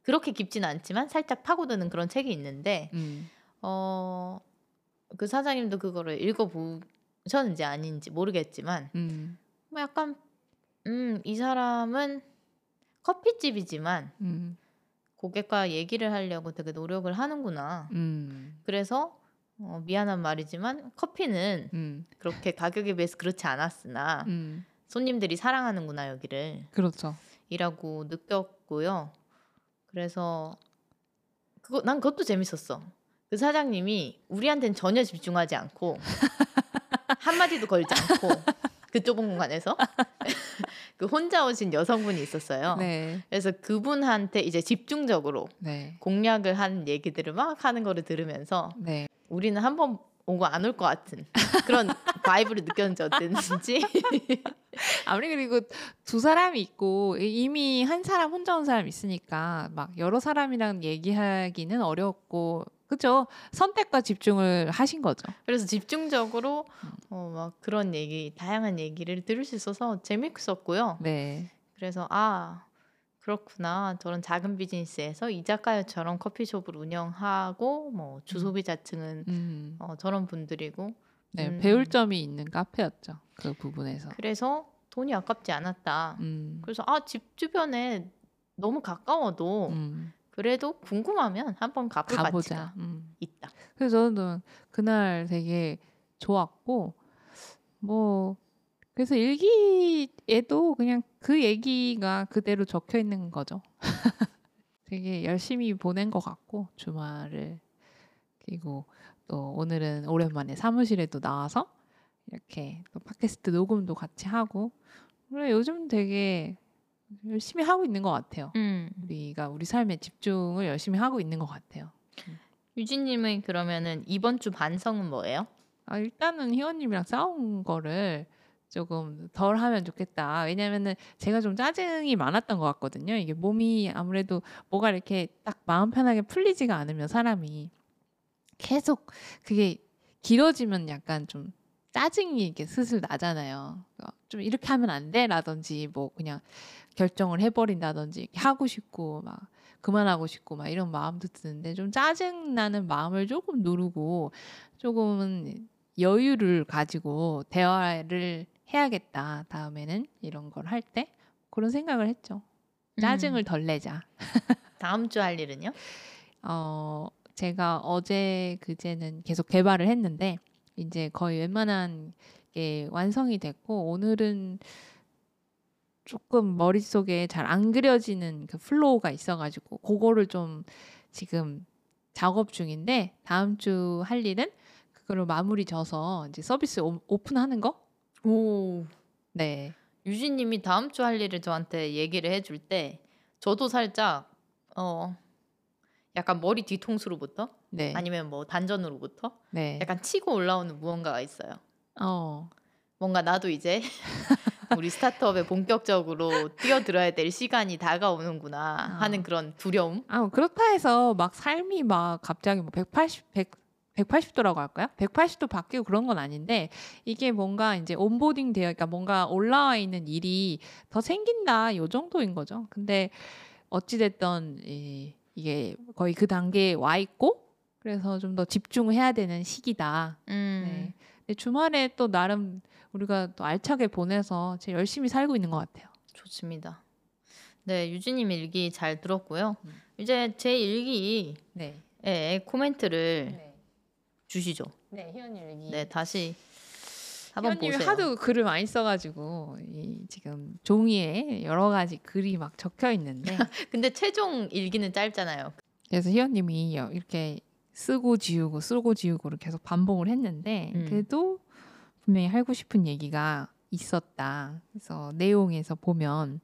Speaker 2: 그렇게 깊진 않지만 살짝 파고드는 그런 책이 있는데
Speaker 1: 음.
Speaker 2: 어그 사장님도 그거를 읽어보셨는지 아닌지 모르겠지만
Speaker 1: 음.
Speaker 2: 뭐 약간 음 이 사람은 커피집이지만
Speaker 1: 음.
Speaker 2: 고객과 얘기를 하려고 되게 노력을 하는구나.
Speaker 1: 음.
Speaker 2: 그래서 어, 미안한 말이지만 커피는
Speaker 1: 음.
Speaker 2: 그렇게 가격에 비해서 그렇지 않았으나
Speaker 1: 음.
Speaker 2: 손님들이 사랑하는구나 여기를
Speaker 1: 그렇죠.
Speaker 2: 이라고 느꼈고요. 그래서 그거 난 그것도 재밌었어. 그 사장님이 우리한테는 전혀 집중하지 않고 한 마디도 걸지 않고 그 좁은 공간에서 그 혼자 오신 여성분이 있었어요.
Speaker 1: 네.
Speaker 2: 그래서 그분한테 이제 집중적으로
Speaker 1: 네.
Speaker 2: 공략을 한 얘기들을 막 하는 거를 들으면서
Speaker 1: 네.
Speaker 2: 우리는 한 번 오고 안 올 것 같은 그런 바이브를 느꼈는지 어땠는지
Speaker 1: 아무리 그리고 두 사람이 있고 이미 한 사람 혼자 온 사람 있으니까 막 여러 사람이랑 얘기하기는 어렵고 그죠 선택과 집중을 하신 거죠.
Speaker 2: 그래서 집중적으로 어, 막 그런 얘기 다양한 얘기를 들을 수 있어서 재밌었고요.
Speaker 1: 네.
Speaker 2: 그래서 아 그렇구나 저런 작은 비즈니스에서 이자카야처럼 커피숍을 운영하고 뭐 주소비자층은
Speaker 1: 음.
Speaker 2: 어, 저런 분들이고
Speaker 1: 네
Speaker 2: 음.
Speaker 1: 배울 점이 있는 카페였죠. 그 부분에서.
Speaker 2: 그래서 돈이 아깝지 않았다.
Speaker 1: 음.
Speaker 2: 그래서 아 집 주변에 너무 가까워도
Speaker 1: 음.
Speaker 2: 그래도 궁금하면 한번 가볼
Speaker 1: 가보자. 음.
Speaker 2: 있다.
Speaker 1: 그래서 저는 그날 되게 좋았고 뭐 그래서 일기에도 그냥 그 얘기가 그대로 적혀 있는 거죠. 되게 열심히 보낸 것 같고 주말을 그리고 또 오늘은 오랜만에 사무실에도 나와서 이렇게 또 팟캐스트 녹음도 같이 하고 그래 요즘 되게 열심히 하고 있는 것 같아요.
Speaker 2: 음.
Speaker 1: 우리가 우리 삶에 집중을 열심히 하고 있는 것 같아요.
Speaker 2: 유진님의 그러면은 이번 주 반성은 뭐예요?
Speaker 1: 아, 일단은 희원님이랑 싸운 거를 조금 덜 하면 좋겠다. 왜냐면은 제가 좀 짜증이 많았던 것 같거든요. 이게 몸이 아무래도 뭐가 이렇게 딱 마음 편하게 풀리지가 않으면 사람이 계속 그게 길어지면 약간 좀 짜증이 이렇게 슬슬 나잖아요. 어, 좀 이렇게 하면 안 돼라든지 뭐 그냥 결정을 해버린다든지 하고 싶고 막 그만하고 싶고 막 이런 마음도 드는데 좀 짜증 나는 마음을 조금 누르고 조금은 여유를 가지고 대화를 해야겠다. 다음에는 이런 걸 할 때 그런 생각을 했죠. 짜증을 덜 내자.
Speaker 2: 다음 주 할 일은요?
Speaker 1: 어, 제가 어제 그제는 계속 개발을 했는데 이제 거의 웬만한 게 완성이 됐고 오늘은 조금 머릿속에 잘 안 그려지는 그 flow가 있어가지고 그거를 좀 지금 작업 중인데 다음 주 할 일은 그거를 마무리 져서 이제 서비스 오- 오픈하는 거?
Speaker 2: 오.
Speaker 1: 네.
Speaker 2: 유진 님이 다음 주 할 일을 저한테 얘기를 해줄 때 저도 살짝 어 약간 머리 뒤통수로부터
Speaker 1: 네.
Speaker 2: 아니면 뭐 단전으로부터
Speaker 1: 네.
Speaker 2: 약간 치고 올라오는 무언가가 있어요.
Speaker 1: 어.
Speaker 2: 뭔가 나도 이제 우리 스타트업에 본격적으로 뛰어들어야 될 시간이 다가오는구나 하는 그런 두려움.
Speaker 1: 아, 그렇다 해서 막 삶이 막 갑자기 뭐 180, 100, 180도라고 할까요? 180도 바뀌고 그런 건 아닌데 이게 뭔가 이제 온보딩 되어, 그러니까 뭔가 올라와 있는 일이 더 생긴다 요 정도인 거죠. 근데 어찌 됐던 이, 이게 거의 그 단계에 와 있고 그래서 좀 더 집중을 해야 되는 시기다.
Speaker 2: 음.
Speaker 1: 네. 근데 주말에 또 나름 우리가 또 알차게 보내서 제일 열심히 살고 있는 것 같아요.
Speaker 2: 좋습니다. 네, 유진님 일기 잘 들었고요.
Speaker 1: 음.
Speaker 2: 이제 제 일기에
Speaker 1: 네.
Speaker 2: 코멘트를
Speaker 1: 네.
Speaker 2: 주시죠.
Speaker 1: 네, 희연님
Speaker 2: 네, 다시 한번 보세요.
Speaker 1: 하도 글을 많이 써가지고 이 지금 종이에 여러 가지 글이 막 적혀 있는데
Speaker 2: 근데 최종 일기는 짧잖아요.
Speaker 1: 그래서 희원님이 이렇게 쓰고 지우고 쓰고 지우고를 계속 반복을 했는데
Speaker 2: 음.
Speaker 1: 그래도 분명히 하고 싶은 얘기가 있었다. 그래서 내용에서 보면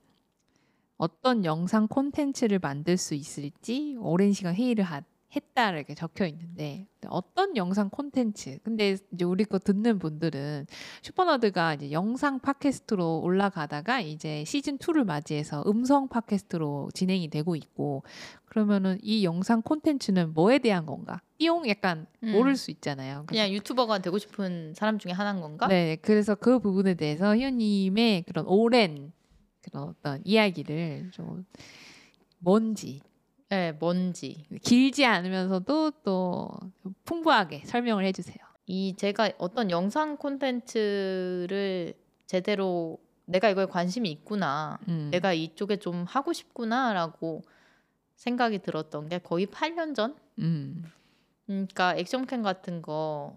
Speaker 1: 어떤 영상 콘텐츠를 만들 수 있을지 오랜 시간 회의를 하, 했다 이렇게 적혀 있는데 어떤 영상 콘텐츠 근데 이제 우리 거 듣는 분들은 슈퍼너드가 이제 영상 팟캐스트로 올라가다가 이제 시즌 2를 맞이해서 음성 팟캐스트로 진행이 되고 있고 그러면은 이 영상 콘텐츠는 뭐에 대한 건가? 띠용 약간
Speaker 2: 음.
Speaker 1: 모를 수 있잖아요.
Speaker 2: 그냥 유튜버가 되고 싶은 사람 중에 하나인 건가?
Speaker 1: 네, 그래서 그 부분에 대해서 희연님의 그런 오랜 그런 어떤 이야기를 좀 뭔지
Speaker 2: 네, 뭔지.
Speaker 1: 길지 않으면서도 또 풍부하게 설명을 해주세요.
Speaker 2: 이 제가 어떤 영상 콘텐츠를 제대로 내가 이거에 관심이 있구나.
Speaker 1: 음.
Speaker 2: 내가 이쪽에 좀 하고 싶구나라고 생각이 들었던 게 거의 8년 전?
Speaker 1: 음.
Speaker 2: 그러니까 액션캠 같은 거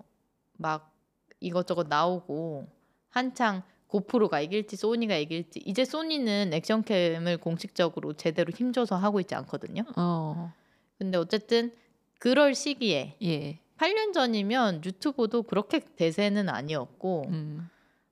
Speaker 2: 막 이것저것 나오고 한창 고프로가 이길지 소니가 이길지 이제 소니는 액션캠을 공식적으로 제대로 힘줘서 하고 있지 않거든요.
Speaker 1: 어.
Speaker 2: 근데 어쨌든 그럴 시기에
Speaker 1: 예.
Speaker 2: 8년 전이면 유튜브도 그렇게 대세는 아니었고
Speaker 1: 음.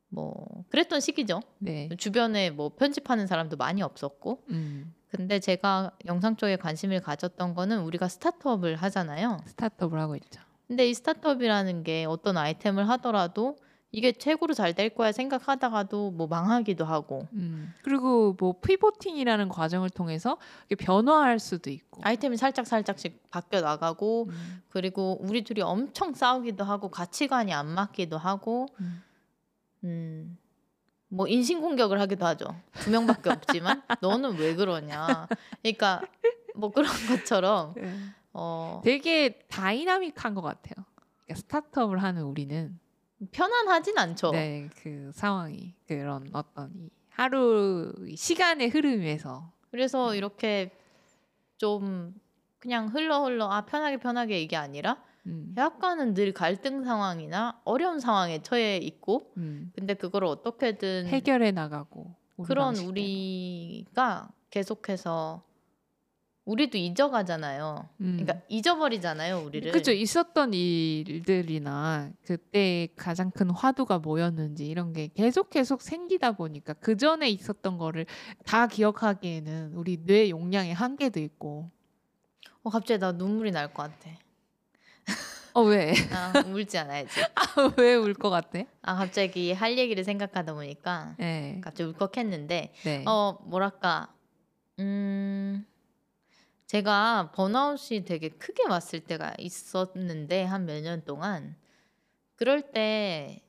Speaker 2: 뭐 그랬던 시기죠.
Speaker 1: 네.
Speaker 2: 주변에 뭐 편집하는 사람도 많이 없었고
Speaker 1: 음.
Speaker 2: 근데 제가 영상 쪽에 관심을 가졌던 거는 우리가 스타트업을 하잖아요.
Speaker 1: 스타트업을 하고 있죠.
Speaker 2: 근데 이 스타트업이라는 게 어떤 아이템을 하더라도 이게 최고로 잘 될 거야 생각하다가도 뭐 망하기도 하고
Speaker 1: 음. 그리고 뭐 피보팅이라는 과정을 통해서 변화할 수도 있고.
Speaker 2: 아이템이 살짝 살짝씩 바뀌어 나가고
Speaker 1: 음.
Speaker 2: 그리고 우리 둘이 엄청 싸우기도 하고 가치관이 안 맞기도 하고
Speaker 1: 음.
Speaker 2: 음. 뭐 인신 공격을 하기도 하죠. 두 명밖에 없지만 너는 왜 그러냐. 그러니까 뭐 그런 것처럼
Speaker 1: 네.
Speaker 2: 어
Speaker 1: 되게 다이나믹한 것 같아요. 그러니까 스타트업을 하는 우리는
Speaker 2: 편안하진 않죠.
Speaker 1: 네, 그 상황이 그런 어떤 이 하루 이 시간의 흐름에서
Speaker 2: 그래서 이렇게 좀 그냥 흘러 흘러 아 편하게 편하게 이게 아니라
Speaker 1: 음.
Speaker 2: 약간은 늘 갈등 상황이나 어려운 상황에 처해 있고
Speaker 1: 음.
Speaker 2: 근데 그걸 어떻게든
Speaker 1: 해결해 나가고 우리
Speaker 2: 그런
Speaker 1: 방식대로.
Speaker 2: 우리가 계속해서 우리도 잊어가잖아요.
Speaker 1: 음.
Speaker 2: 그러니까 잊어버리잖아요, 우리를.
Speaker 1: 그렇죠. 있었던 일들이나 그때 가장 큰 화두가 뭐였는지 이런 게 계속 계속 생기다 보니까 그 전에 있었던 거를 다 기억하기에는 우리 뇌 용량의 한계도 있고.
Speaker 2: 어, 갑자기 나 눈물이 날 것 같아.
Speaker 1: 어 왜?
Speaker 2: 아, 울지 않아야지.
Speaker 1: 왜울 것 같아?
Speaker 2: 아, 갑자기 할 얘기를 생각하다 보니까
Speaker 1: 네.
Speaker 2: 갑자기 울컥했는데
Speaker 1: 네.
Speaker 2: 어 뭐랄까 음 제가 번아웃이 되게 크게 왔을 때가 있었는데 한 몇 년 동안 그럴 때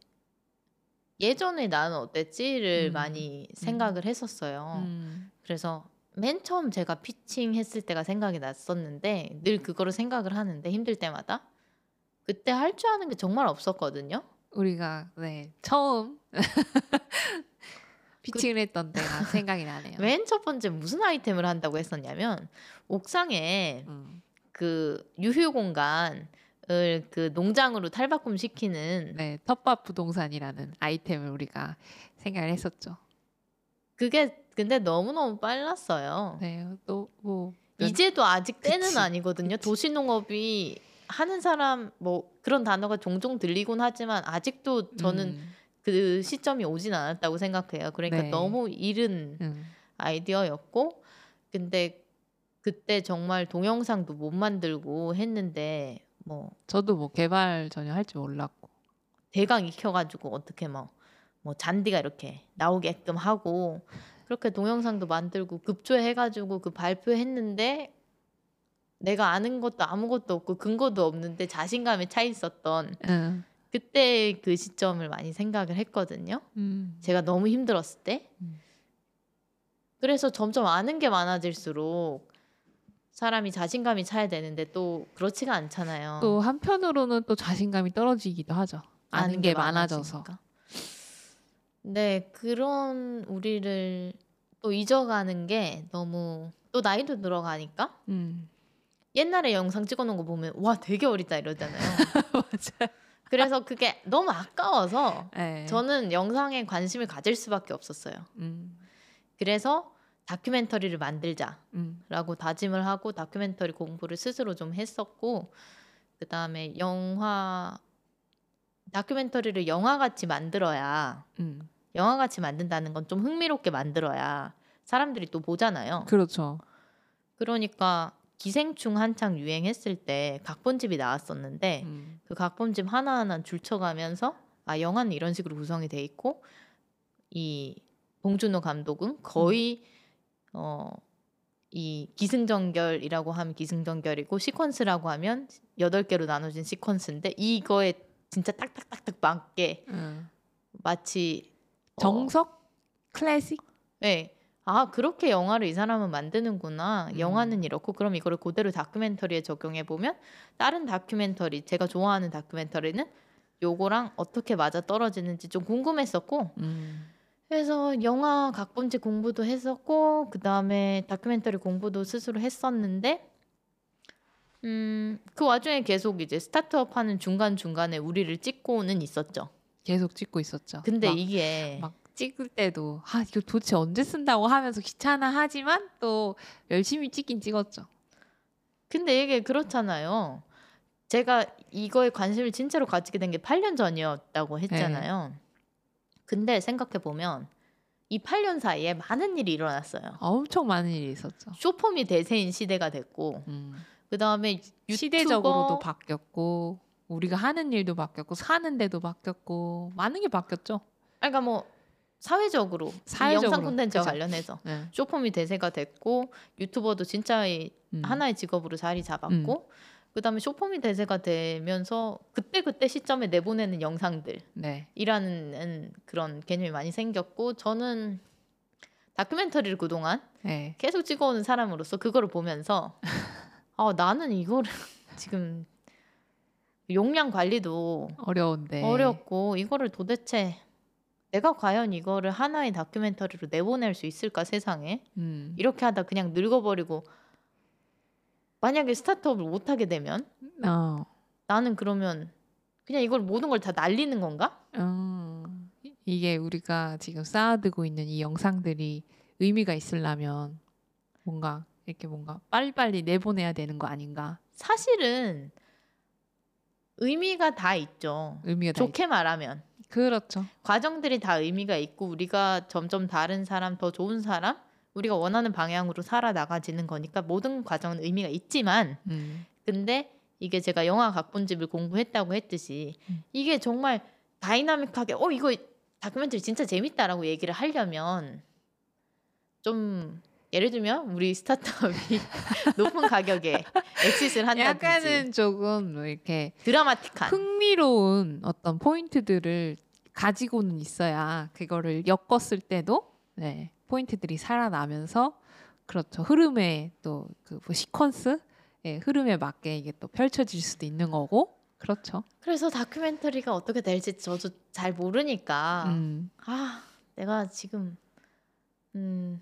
Speaker 2: 예전에 나는 어땠지를
Speaker 1: 음.
Speaker 2: 많이 생각을 했었어요.
Speaker 1: 음.
Speaker 2: 그래서 맨 처음 제가 피칭 했을 때가 생각이 났었는데 늘 그거를 생각을 하는데 힘들 때마다 그때 할 줄 아는 게 정말 없었거든요.
Speaker 1: 우리가 네 처음 피칭을 했던 때가 생각이 나네요.
Speaker 2: 맨 첫 번째 무슨 아이템을 한다고 했었냐면 옥상에
Speaker 1: 음.
Speaker 2: 그 유휴 공간을 그 농장으로 탈바꿈 시키는
Speaker 1: 네, 텃밭 부동산이라는 아이템을 우리가 생각을 했었죠.
Speaker 2: 그게 근데 너무너무 빨랐어요.
Speaker 1: 네, 또뭐
Speaker 2: 이제도 아직 때는
Speaker 1: 그치,
Speaker 2: 아니거든요.
Speaker 1: 그치.
Speaker 2: 도시농업이 하는 사람 뭐 그런 단어가 종종 들리곤 하지만 아직도 저는 그 시점이 오진 않았다고 생각해요. 그러니까
Speaker 1: 네.
Speaker 2: 너무 이른
Speaker 1: 음.
Speaker 2: 아이디어였고 근데 그때 정말 동영상도 못 만들고 했는데 뭐
Speaker 1: 저도 뭐 개발 전혀 할 줄 몰랐고.
Speaker 2: 대강 익혀가지고 어떻게 뭐, 뭐 잔디가 이렇게 나오게끔 하고 그렇게 동영상도 만들고 급조해가지고 그 발표했는데 내가 아는 것도 아무것도 없고 근거도 없는데 자신감에 차 있었던
Speaker 1: 응.
Speaker 2: 그때 그 시점을 많이 생각을 했거든요.
Speaker 1: 음.
Speaker 2: 제가 너무 힘들었을 때.
Speaker 1: 음.
Speaker 2: 그래서 점점 아는 게 많아질수록 사람이 자신감이 차야 되는데 또 그렇지가 않잖아요.
Speaker 1: 또 한편으로는 또 자신감이 떨어지기도 하죠. 아는 게 많아져서.
Speaker 2: 많아지니까. 네, 그런 우리를 또 잊어가는 게 너무 또 나이도 들어가니까
Speaker 1: 음.
Speaker 2: 옛날에 영상 찍어놓은 거 보면 와 되게 어리다 이러잖아요.
Speaker 1: 맞아요.
Speaker 2: 그래서 그게 너무 아까워서
Speaker 1: 네.
Speaker 2: 저는 영상에 관심을 가질 수밖에 없었어요.
Speaker 1: 음.
Speaker 2: 그래서 다큐멘터리를 만들자라고
Speaker 1: 음.
Speaker 2: 다짐을 하고 다큐멘터리 공부를 스스로 좀 했었고 그 다음에 영화 다큐멘터리를 영화같이 만들어야
Speaker 1: 음.
Speaker 2: 영화같이 만든다는 건 좀 흥미롭게 만들어야 사람들이 또 보잖아요.
Speaker 1: 그렇죠.
Speaker 2: 그러니까 기생충 한창 유행했을 때 각본집이 나왔었는데
Speaker 1: 음.
Speaker 2: 그 각본집 하나하나 줄쳐가면서 아 영화는 이런 식으로 구성이 돼 있고 이 봉준호 감독은 거의 어이 기승전결이라고 하면 기승전결이고 시퀀스라고 하면 여덟 개로 나눠진 시퀀스인데 이거에 진짜 딱딱딱딱 맞게
Speaker 1: 음.
Speaker 2: 마치 어,
Speaker 1: 정석 클래식
Speaker 2: 네. 아 그렇게 영화를 이 사람은 만드는구나.
Speaker 1: 음.
Speaker 2: 영화는 이렇고 그럼 이거를 그대로 다큐멘터리에 적용해 보면 다른 다큐멘터리 제가 좋아하는 다큐멘터리는 요거랑 어떻게 맞아 떨어지는지 좀 궁금했었고
Speaker 1: 음.
Speaker 2: 그래서 영화 각본집 공부도 했었고 그 다음에 다큐멘터리 공부도 스스로 했었는데 음 그 와중에 계속 이제 스타트업 하는 중간 중간에 우리를 찍고는 있었죠.
Speaker 1: 계속 찍고 있었죠.
Speaker 2: 근데
Speaker 1: 막,
Speaker 2: 이게
Speaker 1: 막 찍을 때도 아 이거 도대체 언제 쓴다고 하면서 귀찮아하지만 또 열심히 찍긴 찍었죠.
Speaker 2: 근데 이게 그렇잖아요. 제가 이거에 관심을 진짜로 가지게 된 게 8년 전이었다고 했잖아요. 근데 생각해 보면 이 8년 사이에 많은 일이 일어났어요.
Speaker 1: 엄청 많은 일이 있었죠.
Speaker 2: 쇼폼이 대세인 시대가 됐고
Speaker 1: 음.
Speaker 2: 그 다음에
Speaker 1: 시대적으로도 바뀌었고 우리가 하는 일도 바뀌었고 사는 데도 바뀌었고 많은 게 바뀌었죠.
Speaker 2: 그러니까 뭐 사회적으로, 이
Speaker 1: 사회적으로,
Speaker 2: 영상 콘텐츠와
Speaker 1: 그죠.
Speaker 2: 관련해서
Speaker 1: 네.
Speaker 2: 쇼폼이 대세가 됐고 유튜버도 진짜 이
Speaker 1: 음.
Speaker 2: 하나의 직업으로 자리 잡았고 그다음에 쇼폼이 대세가 되면서 그때 그때 시점에 내보내는 영상들
Speaker 1: 네.
Speaker 2: 이라는 그런 개념이 많이 생겼고 저는 다큐멘터리를 그동안
Speaker 1: 네.
Speaker 2: 계속 찍어오는 사람으로서 그거를 보면서 아 나는 이거를 지금 용량 관리도
Speaker 1: 어려운데.
Speaker 2: 어렵고 이거를 도대체 내가 과연 이거를 하나의 다큐멘터리로 내보낼 수 있을까 세상에
Speaker 1: 음.
Speaker 2: 이렇게 하다 그냥 늙어버리고 만약에 스타트업을 못하게 되면
Speaker 1: 어.
Speaker 2: 나는 그러면 그냥 이걸 모든 걸 다 날리는 건가?
Speaker 1: 음. 이게 우리가 지금 쌓아두고 있는 이 영상들이 의미가 있으려면 뭔가 이렇게 뭔가 빨리빨리 내보내야 되는 거 아닌가?
Speaker 2: 사실은 의미가 다 있죠.
Speaker 1: 의미가 다
Speaker 2: 좋게 말하면
Speaker 1: 있... 그렇죠.
Speaker 2: 과정들이 다 의미가 있고 우리가 점점 다른 사람 더 좋은 사람 우리가 원하는 방향으로 살아나가지는 거니까 모든 과정은 의미가 있지만
Speaker 1: 음.
Speaker 2: 근데 이게 제가 영화 각본집을 공부했다고 했듯이
Speaker 1: 음.
Speaker 2: 이게 정말 다이나믹하게 어 이거 다큐멘터리 진짜 재밌다라고 얘기를 하려면 좀 예를 들면 우리 스타트업이 높은 가격에 엑시스를 한다든지
Speaker 1: 약간은 조금 뭐 이렇게
Speaker 2: 드라마틱한.
Speaker 1: 흥미로운 어떤 포인트들을 가지고는 있어야 그거를 엮었을 때도 네, 포인트들이 살아나면서 그렇죠. 흐름에 또그 뭐 시퀀스 예, 흐름에 맞게 이게 또 펼쳐질 수도 있는 거고. 그렇죠.
Speaker 2: 그래서 다큐멘터리가 어떻게 될지 저도 잘 모르니까
Speaker 1: 음,
Speaker 2: 아 내가 지금 음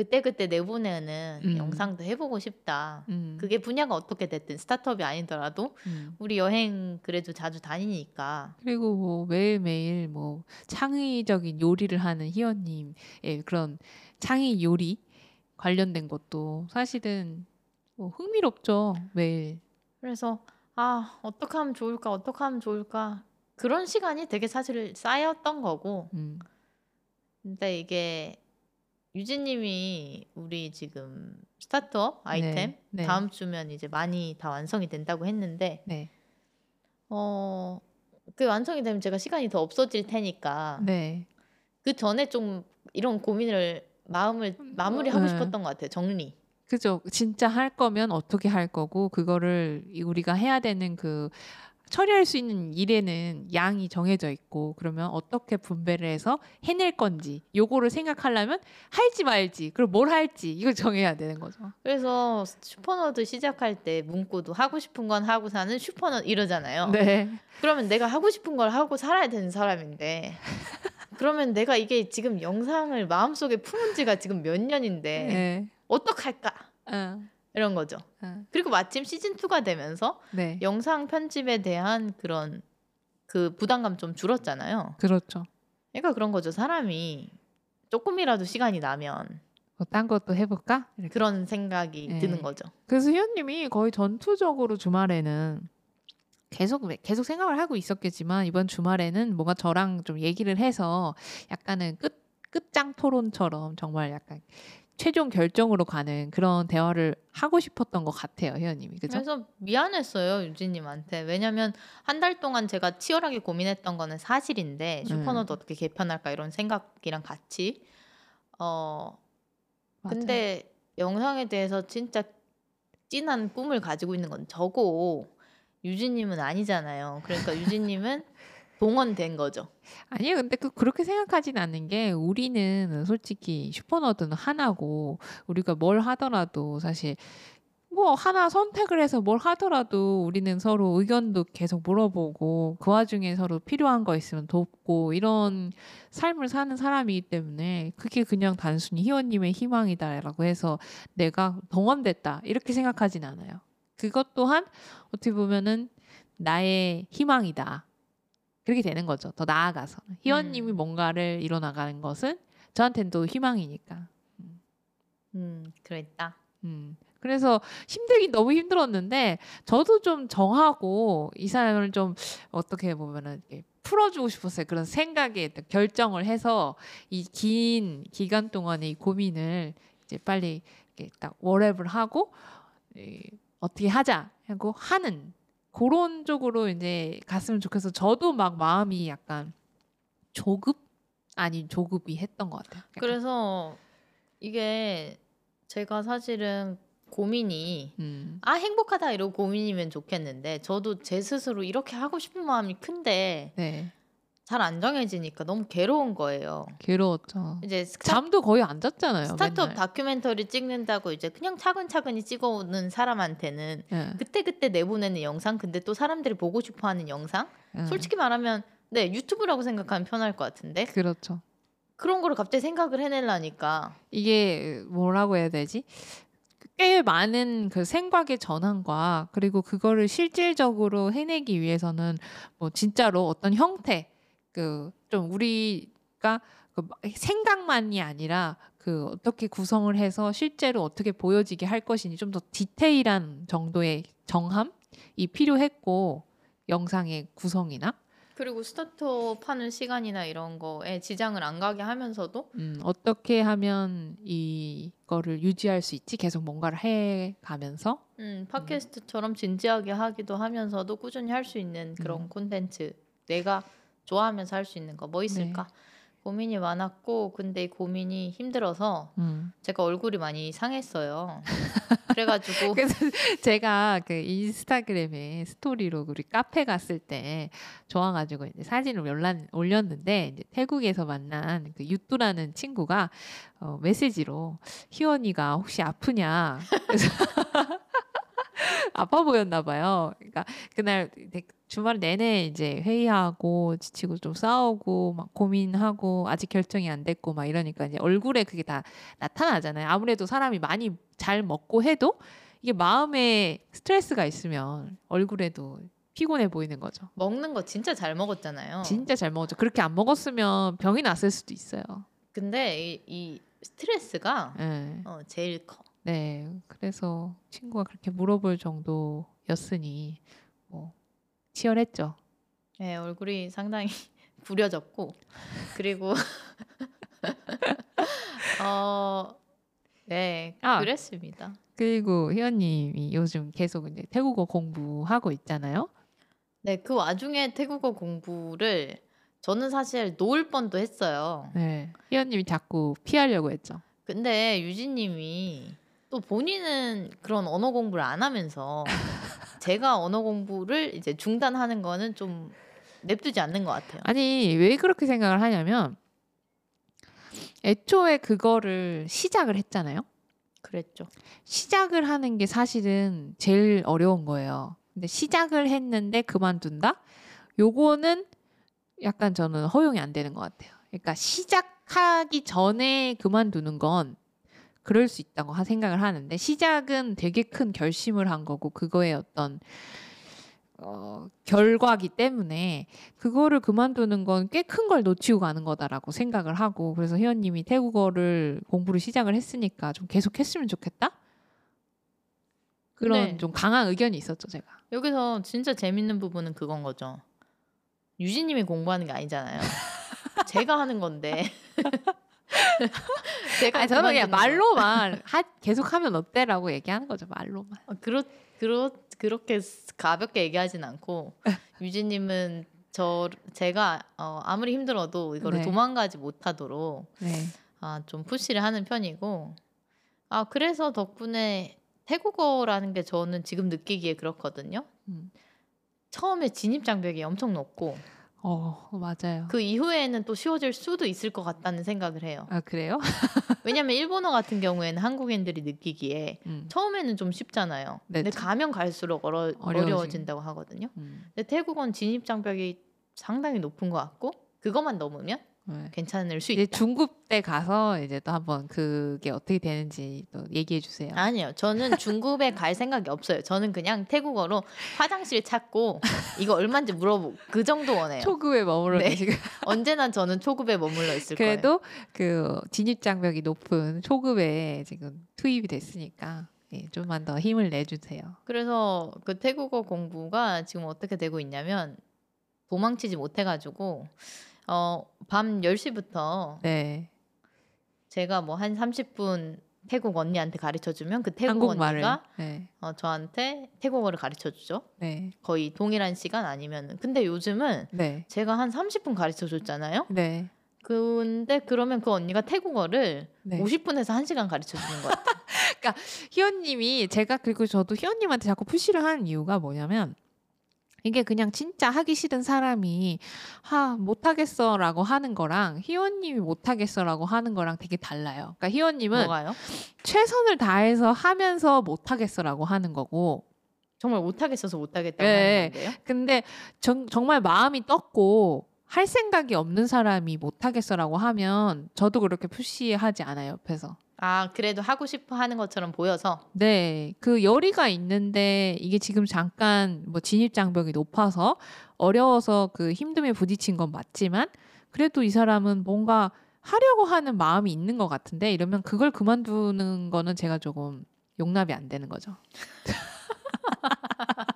Speaker 2: 그때 그때 내보내는
Speaker 1: 음.
Speaker 2: 영상도 해보고 싶다.
Speaker 1: 음,
Speaker 2: 그게 분야가 어떻게 됐든 스타트업이 아니더라도
Speaker 1: 음.
Speaker 2: 우리 여행 그래도 자주 다니니까
Speaker 1: 그리고 뭐 매일매일 뭐 창의적인 요리를 하는 희원님의 그런 창의 요리 관련된 것도 사실은 뭐 흥미롭죠 매일.
Speaker 2: 그래서 아 어떻게 하면 좋을까 어떻게 하면 좋을까 그런 시간이 되게 사실 쌓였던 거고
Speaker 1: 음,
Speaker 2: 근데 이게 유진님이 우리 지금 스타트업 아이템
Speaker 1: 네, 네.
Speaker 2: 다음 주면 이제 많이 다 완성이 된다고 했는데
Speaker 1: 네,
Speaker 2: 어, 그 완성이 되면 제가 시간이 더 없어질 테니까
Speaker 1: 네,
Speaker 2: 그 전에 좀 이런 고민을 마음을 마무리하고
Speaker 1: 네.
Speaker 2: 싶었던 것 같아요. 정리.
Speaker 1: 그죠. 진짜 할 거면 어떻게 할 거고 그거를 이- 우리가 해야 되는 그 처리할 수 있는 일에는 양이 정해져 있고 그러면 어떻게 분배를 해서 해낼 건지 요거를 생각하려면 할지 말지 그리고 뭘 할지 이걸 정해야 되는 거죠.
Speaker 2: 그래서 슈퍼너드 시작할 때 문구도 하고 싶은 건 하고 사는 슈퍼너드 이러잖아요.
Speaker 1: 네.
Speaker 2: 그러면 내가 하고 싶은 걸 하고 살아야 되는 사람인데 그러면 내가 이게 지금 영상을 마음속에 품은 지가 지금 몇 년인데
Speaker 1: 네.
Speaker 2: 어떡할까?
Speaker 1: 어,
Speaker 2: 이런 거죠.
Speaker 1: 어,
Speaker 2: 그리고 마침 시즌 2가 되면서
Speaker 1: 네.
Speaker 2: 영상 편집에 대한 그런 그 부담감 좀 줄었잖아요.
Speaker 1: 그렇죠.
Speaker 2: 그러니까 그런 거죠. 사람이 조금이라도 시간이 나면
Speaker 1: 뭐딴 것도 해볼까? 이렇게.
Speaker 2: 그런 생각이
Speaker 1: 네.
Speaker 2: 드는 거죠.
Speaker 1: 그래서 희연님이 거의 전투적으로 주말에는 계속 계속 생각을 하고 있었겠지만 이번 주말에는 뭔가 저랑 좀 얘기를 해서 약간은 끝 끝장 토론처럼 정말 약간 최종 결정으로 가는 그런 대화를 하고 싶었던 것 같아요, 회원님이. 그죠?
Speaker 2: 그래서 미안했어요 유진님한테 왜냐면 한 달 동안 제가 치열하게 고민했던 거는 사실인데 슈퍼노드 어떻게 개편할까 이런 생각이랑 같이 어
Speaker 1: 맞아요.
Speaker 2: 근데 영상에 대해서 진짜 찐한 꿈을 가지고 있는 건 저고 유진님은 아니잖아요. 그러니까 유진님은 동원된 거죠.
Speaker 1: 아니요, 근데 그 그렇게 생각하진 않는 게 우리는 솔직히 슈퍼너드는 하나고 우리가 뭘 하더라도 사실 뭐 하나 선택을 해서 뭘 하더라도 우리는 서로 의견도 계속 물어보고 그 와중에 서로 필요한 거 있으면 돕고 이런 삶을 사는 사람이기 때문에 그게 그냥 단순히 희원님의 희망이다라고 해서 내가 동원됐다 이렇게 생각하진 않아요. 그것 또한 어떻게 보면은 나의 희망이다. 그렇게 되는 거죠. 더 나아가서 희원님이
Speaker 2: 음.
Speaker 1: 뭔가를 이뤄나가는 것은 저한테는 또 희망이니까.
Speaker 2: 음, 그랬다.
Speaker 1: 음. 그래서 힘들긴 너무 힘들었는데 저도 좀 정하고 이 사람을 좀 어떻게 보면은 풀어주고 싶었어요. 그런 생각에 결정을 해서 이 긴 기간 동안의 이 고민을 이제 빨리 이렇게 딱 월앱을 하고 이 어떻게 하자 하고 하는 그런 쪽으로 이제 갔으면 좋겠어. 저도 막 마음이 약간 조급 아닌 조급이 했던 것 같아요. 약간.
Speaker 2: 그래서 이게 제가 사실은 고민이
Speaker 1: 음.
Speaker 2: 아 행복하다 이러고 고민이면 좋겠는데 저도 제 스스로 이렇게 하고 싶은 마음이 큰데
Speaker 1: 네.
Speaker 2: 잘 안 정해지니까 너무 괴로운 거예요.
Speaker 1: 괴로웠죠.
Speaker 2: 이제 스타,
Speaker 1: 잠도 거의 안 잤잖아요.
Speaker 2: 스타트업
Speaker 1: 맨날.
Speaker 2: 다큐멘터리 찍는다고 이제 그냥 차근차근히 찍어오는 사람한테는
Speaker 1: 예,
Speaker 2: 그때 그때 내보내는 영상 근데 또 사람들이 보고 싶어하는 영상
Speaker 1: 예.
Speaker 2: 솔직히 말하면 네 유튜브라고 생각하면 편할 것 같은데
Speaker 1: 그렇죠.
Speaker 2: 그런 거를 갑자기 생각을 해내려니까
Speaker 1: 이게 뭐라고 해야 되지? 꽤 많은 그 생각의 전환과 그리고 그거를 실질적으로 해내기 위해서는 뭐 진짜로 어떤 형태 그 좀 우리가 그 생각만이 아니라 그 어떻게 구성을 해서 실제로 어떻게 보여지게 할 것이니 좀더 디테일한 정도의 정함이 필요했고 영상의 구성이나
Speaker 2: 그리고 스타트업 하는 시간이나 이런 거에 지장을 안 가게 하면서도
Speaker 1: 음, 어떻게 하면 이거를 유지할 수 있지? 계속 뭔가를 해 가면서
Speaker 2: 음, 팟캐스트처럼 진지하게 하기도 하면서도 꾸준히 할 수 있는 그런
Speaker 1: 음.
Speaker 2: 콘텐츠 내가 좋아하면서 할 수 있는 거 뭐 있을까 고민이 많았고 근데 이 고민이 힘들어서
Speaker 1: 음.
Speaker 2: 제가 얼굴이 많이 상했어요. 그래가지고
Speaker 1: 그래서 제가 그 인스타그램에 스토리로 우리 카페 갔을 때 좋아가지고 이제 사진을 올란, 올렸는데 이제 태국에서 만난 그 유뚜라는 친구가 어, 메시지로 희원이가 혹시 아프냐 그래서 아파 보였나 봐요. 그러니까 그날 되- 주말 내내 이제 회의하고 지치고 좀 싸우고 막 고민하고 아직 결정이 안 됐고 막 이러니까 이제 얼굴에 그게 다 나타나잖아요. 아무래도 사람이 많이 잘 먹고 해도 이게 마음에 스트레스가 있으면 얼굴에도 피곤해 보이는 거죠.
Speaker 2: 먹는 거 진짜 잘 먹었잖아요.
Speaker 1: 진짜 잘 먹었죠. 그렇게 안 먹었으면 병이 났을 수도 있어요.
Speaker 2: 근데 이, 이 스트레스가
Speaker 1: 네.
Speaker 2: 어, 제일 커.
Speaker 1: 네. 그래서 친구가 그렇게 물어볼 정도였으니 뭐 치열했죠.
Speaker 2: 네, 얼굴이 상당히 부려졌고 그리고 어, 네,
Speaker 1: 아.
Speaker 2: 그랬습니다.
Speaker 1: 그리고 희연님이 요즘 계속 이제 태국어 공부하고 있잖아요.
Speaker 2: 네, 그 와중에 태국어 공부를 저는 사실 놓을 뻔도 했어요.
Speaker 1: 네. 희연님이 자꾸 피하려고 했죠.
Speaker 2: 근데 유진님이 또 본인은 그런 언어 공부를 안 하면서 제가 언어 공부를 이제 중단하는 거는 좀 냅두지 않는 것 같아요.
Speaker 1: 아니 왜 그렇게 생각을 하냐면 애초에 그거를 시작을 했잖아요.
Speaker 2: 그랬죠.
Speaker 1: 시작을 하는 게 사실은 제일 어려운 거예요. 근데 시작을 했는데 그만둔다? 요거는 약간 저는 허용이 안 되는 것 같아요. 그러니까 시작하기 전에 그만두는 건 그럴 수 있다고 하- 생각을 하는데 시작은 되게 큰 결심을 한 거고 그거의 어떤 어, 결과기 때문에 그거를 그만두는 건 꽤 큰 걸 놓치고 가는 거다라고 생각을 하고 그래서 희연님이 태국어를 공부를 시작을 했으니까 좀 계속 했으면 좋겠다 그런
Speaker 2: 네.
Speaker 1: 좀 강한 의견이 있었죠 제가
Speaker 2: 여기서 진짜 재밌는 부분은 그건 거죠. 유진님이 공부하는 게 아니잖아요. 제가 하는 건데 제가
Speaker 1: 아니, 저는 그냥. 말로만 하, 계속하면 어때라고 얘기하는 거죠 말로만.
Speaker 2: 어, 그렇 그렇 그렇게 가볍게 얘기하진 않고 유진님은 저 제가 어, 아무리 힘들어도 이거를
Speaker 1: 네.
Speaker 2: 도망가지 못하도록
Speaker 1: 네.
Speaker 2: 아, 좀 푸시를 하는 편이고 아 그래서 덕분에 태국어라는 게 저는 지금 느끼기에 그렇거든요.
Speaker 1: 음.
Speaker 2: 처음에 진입 장벽이 엄청 높고
Speaker 1: 어 맞아요.
Speaker 2: 그 이후에는 또 쉬워질 수도 있을 것 같다는 생각을 해요.
Speaker 1: 아 그래요?
Speaker 2: 왜냐면 일본어 같은 경우에는 한국인들이 느끼기에
Speaker 1: 음.
Speaker 2: 처음에는 좀 쉽잖아요.
Speaker 1: 네,
Speaker 2: 근데
Speaker 1: 좀
Speaker 2: 가면 갈수록 어려,
Speaker 1: 어려워지-
Speaker 2: 어려워진다고 하거든요.
Speaker 1: 음.
Speaker 2: 근데 태국어는 진입 장벽이 상당히 높은 것 같고 그것만 넘으면
Speaker 1: 네.
Speaker 2: 괜찮을 수
Speaker 1: 이제
Speaker 2: 있다.
Speaker 1: 중급 때 가서 이제 또 한번 그게 어떻게 되는지 또 얘기해 주세요.
Speaker 2: 아니요, 저는 중급에 갈 생각이 없어요. 저는 그냥 태국어로 화장실 찾고 이거 얼마인지 물어보고 그 정도 원해요.
Speaker 1: 초급에 머물러
Speaker 2: 네.
Speaker 1: 계시고
Speaker 2: 언제나 저는 초급에 머물러 있을 거예요.
Speaker 1: 그래도 그 진입 장벽이 높은 초급에 지금 투입이 됐으니까 예, 좀만 더 힘을 내주세요.
Speaker 2: 그래서 그 태국어 공부가 지금 어떻게 되고 있냐면 도망치지 못해가지고 어, 밤 10시부터
Speaker 1: 네,
Speaker 2: 제가 뭐 한 30분 태국 언니한테 가르쳐 주면 그 태국
Speaker 1: 한국말을
Speaker 2: 언니가
Speaker 1: 네,
Speaker 2: 어, 저한테 태국어를 가르쳐 주죠.
Speaker 1: 네,
Speaker 2: 거의 동일한 시간 아니면은 근데 요즘은
Speaker 1: 네,
Speaker 2: 제가 한 30분 가르쳐 줬잖아요.
Speaker 1: 네,
Speaker 2: 근데 그러면 그 언니가 태국어를
Speaker 1: 네.
Speaker 2: 50분에서 1시간 가르쳐 주는 거예요.
Speaker 1: 희원님이 제가 그리고 저도 희원님한테 자꾸 푸시를 하는 이유가 뭐냐면 이게 그냥 진짜 하기 싫은 사람이 하 못하겠어라고 하는 거랑 희원님이 못하겠어라고 하는 거랑 되게 달라요. 그러니까 희원님은
Speaker 2: 뭐가요?
Speaker 1: 최선을 다해서 하면서 못하겠어라고 하는 거고
Speaker 2: 정말 못하겠어서 못하겠다고
Speaker 1: 네.
Speaker 2: 하는 건데요.
Speaker 1: 근데 정, 정말 마음이 떴고 할 생각이 없는 사람이 못하겠어라고 하면 저도 그렇게 푸시하지 않아요 옆에서.
Speaker 2: 아 그래도 하고 싶어 하는 것처럼 보여서
Speaker 1: 네, 그 열의가 있는데 이게 지금 잠깐 뭐 진입 장벽이 높아서 어려워서 그 힘듦에 부딪힌 건 맞지만 그래도 이 사람은 뭔가 하려고 하는 마음이 있는 것 같은데 이러면 그걸 그만두는 거는 제가 조금 용납이 안 되는 거죠.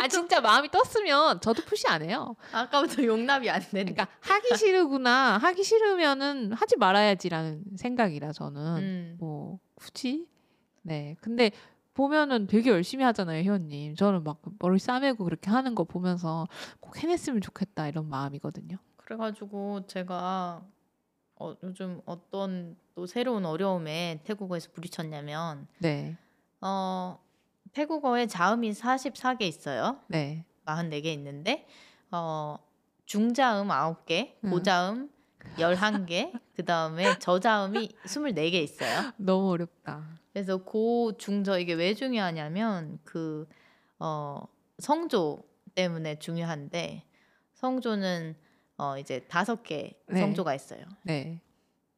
Speaker 1: 아 진짜 마음이 떴으면 저도 푸시 안 해요.
Speaker 2: 아까부터 용납이 안 되는.
Speaker 1: 그러니까 하기 싫으구나. 하기 싫으면은 하지 말아야지라는 생각이라 저는.
Speaker 2: 음.
Speaker 1: 뭐 굳이? 네. 근데 보면은 되게 열심히 하잖아요 희원님. 저는 막 머리 싸매고 그렇게 하는 거 보면서 꼭 해냈으면 좋겠다 이런 마음이거든요.
Speaker 2: 그래가지고 제가 어, 요즘 어떤 또 새로운 어려움에 태국어에서 부딪혔냐면
Speaker 1: 네.
Speaker 2: 어, 태국어에 자음이 44개 있어요.
Speaker 1: 네.
Speaker 2: 44개 있는데 어, 중자음 9개,
Speaker 1: 음.
Speaker 2: 고자음 11개, 그다음에 저자음이 24개 있어요.
Speaker 1: 너무 어렵다
Speaker 2: 그래서 고, 중, 저 이게 왜 중요하냐면 그 어, 성조 때문에 중요한데 성조는 어, 이제 다섯 개
Speaker 1: 네.
Speaker 2: 성조가 있어요.
Speaker 1: 네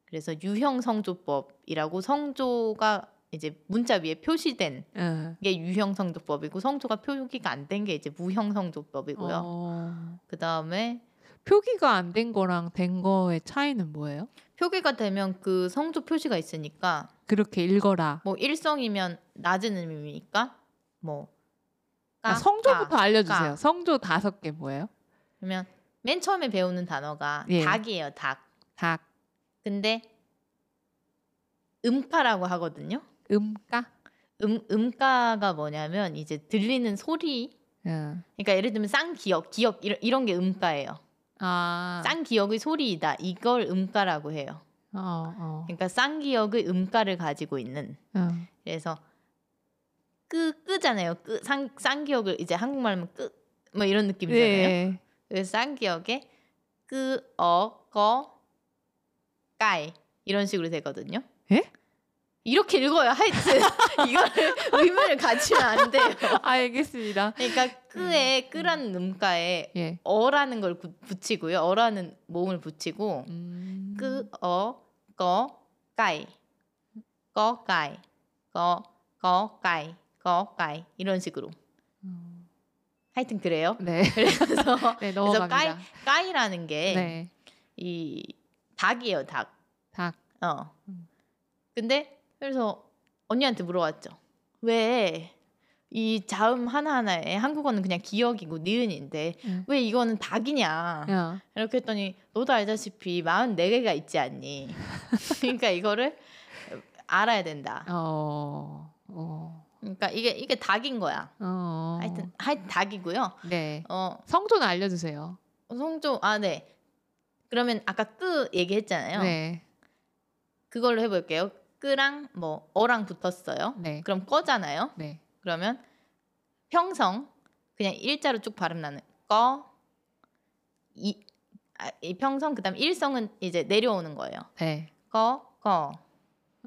Speaker 2: 그래서 유형 성조법이라고 성조가 이제 문자 위에 표시된
Speaker 1: 응.
Speaker 2: 게 유형 성조법이고 성조가 표기가 안 된 게 이제 무형 성조법이고요.
Speaker 1: 어,
Speaker 2: 그 다음에
Speaker 1: 표기가 안 된 거랑 된 거의 차이는 뭐예요?
Speaker 2: 표기가 되면 그 성조 표시가 있으니까
Speaker 1: 그렇게 읽어라
Speaker 2: 뭐 일성이면 낮은 의미니까 뭐
Speaker 1: 아,
Speaker 2: 까,
Speaker 1: 성조부터
Speaker 2: 까,
Speaker 1: 알려주세요
Speaker 2: 까.
Speaker 1: 성조 다섯 개 뭐예요?
Speaker 2: 그러면 맨 처음에 배우는 단어가
Speaker 1: 예.
Speaker 2: 닭이에요, 닭.
Speaker 1: 닭,
Speaker 2: 근데 음가라고 하거든요.
Speaker 1: 음가
Speaker 2: 음 음가가 뭐냐면 이제 들리는 소리.
Speaker 1: 응.
Speaker 2: 그러니까 예를 들면 쌍기역, 기역 이런, 이런 게 음가예요.
Speaker 1: 아
Speaker 2: 쌍기역의 소리이다. 이걸 음가라고 해요.
Speaker 1: 어, 어.
Speaker 2: 그러니까 쌍기역의 음가를 가지고 있는.
Speaker 1: 응.
Speaker 2: 그래서 끄 끄잖아요. 끄 쌍, 쌍기역을 이제 한국말하면 끄뭐 이런 느낌이잖아요.
Speaker 1: 네.
Speaker 2: 그래서 쌍기역에 끄, 어, 거, 까이 이런 식으로 되거든요.
Speaker 1: 예?
Speaker 2: 이렇게 읽어요. 하여튼 이거를 의미를 갖추면 안 돼요.
Speaker 1: 아, 알겠습니다.
Speaker 2: 그러니까 끄에 끄라는 음가에
Speaker 1: 예.
Speaker 2: 어라는 걸 구- 붙이고요. 어라는 모음을 붙이고
Speaker 1: 음.
Speaker 2: 끄, 어, 거, 까이, 거, 까이, 거, 거, 까이, 거, 까이 이런 식으로.
Speaker 1: 음.
Speaker 2: 하여튼 그래요.
Speaker 1: 네.
Speaker 2: 그래서
Speaker 1: 네,
Speaker 2: 그래서. 까이, 까이라는 게
Speaker 1: 네.
Speaker 2: 이 닭이에요, 닭.
Speaker 1: 닭.
Speaker 2: 어.
Speaker 1: 음.
Speaker 2: 근데 그래서 언니한테 물어봤죠. 왜 이 자음 하나하나에 한국어는 그냥 기억이고 니은인데
Speaker 1: 응.
Speaker 2: 왜 이거는 닭이냐
Speaker 1: 야.
Speaker 2: 이렇게 했더니 너도 알다시피 44개가 있지 않니 그러니까 이거를 알아야 된다
Speaker 1: 어. 어.
Speaker 2: 그러니까 이게 이게 닭인 거야
Speaker 1: 어.
Speaker 2: 하여튼 하여튼 닭이고요
Speaker 1: 네.
Speaker 2: 어
Speaker 1: 성조는 알려 주세요.
Speaker 2: 성조 아 네 그러면 아까 끄 얘기했잖아요
Speaker 1: 네.
Speaker 2: 그걸로 해볼게요 끄랑 뭐 어랑 붙었어요
Speaker 1: 네.
Speaker 2: 그럼 꺼잖아요
Speaker 1: 네.
Speaker 2: 그러면 평성 그냥 일자로 쭉 발음 나는 꺼 이, 아, 이 평성 그다음 일성은 이제 내려오는 거예요.
Speaker 1: 네.
Speaker 2: 꺼, 꺼.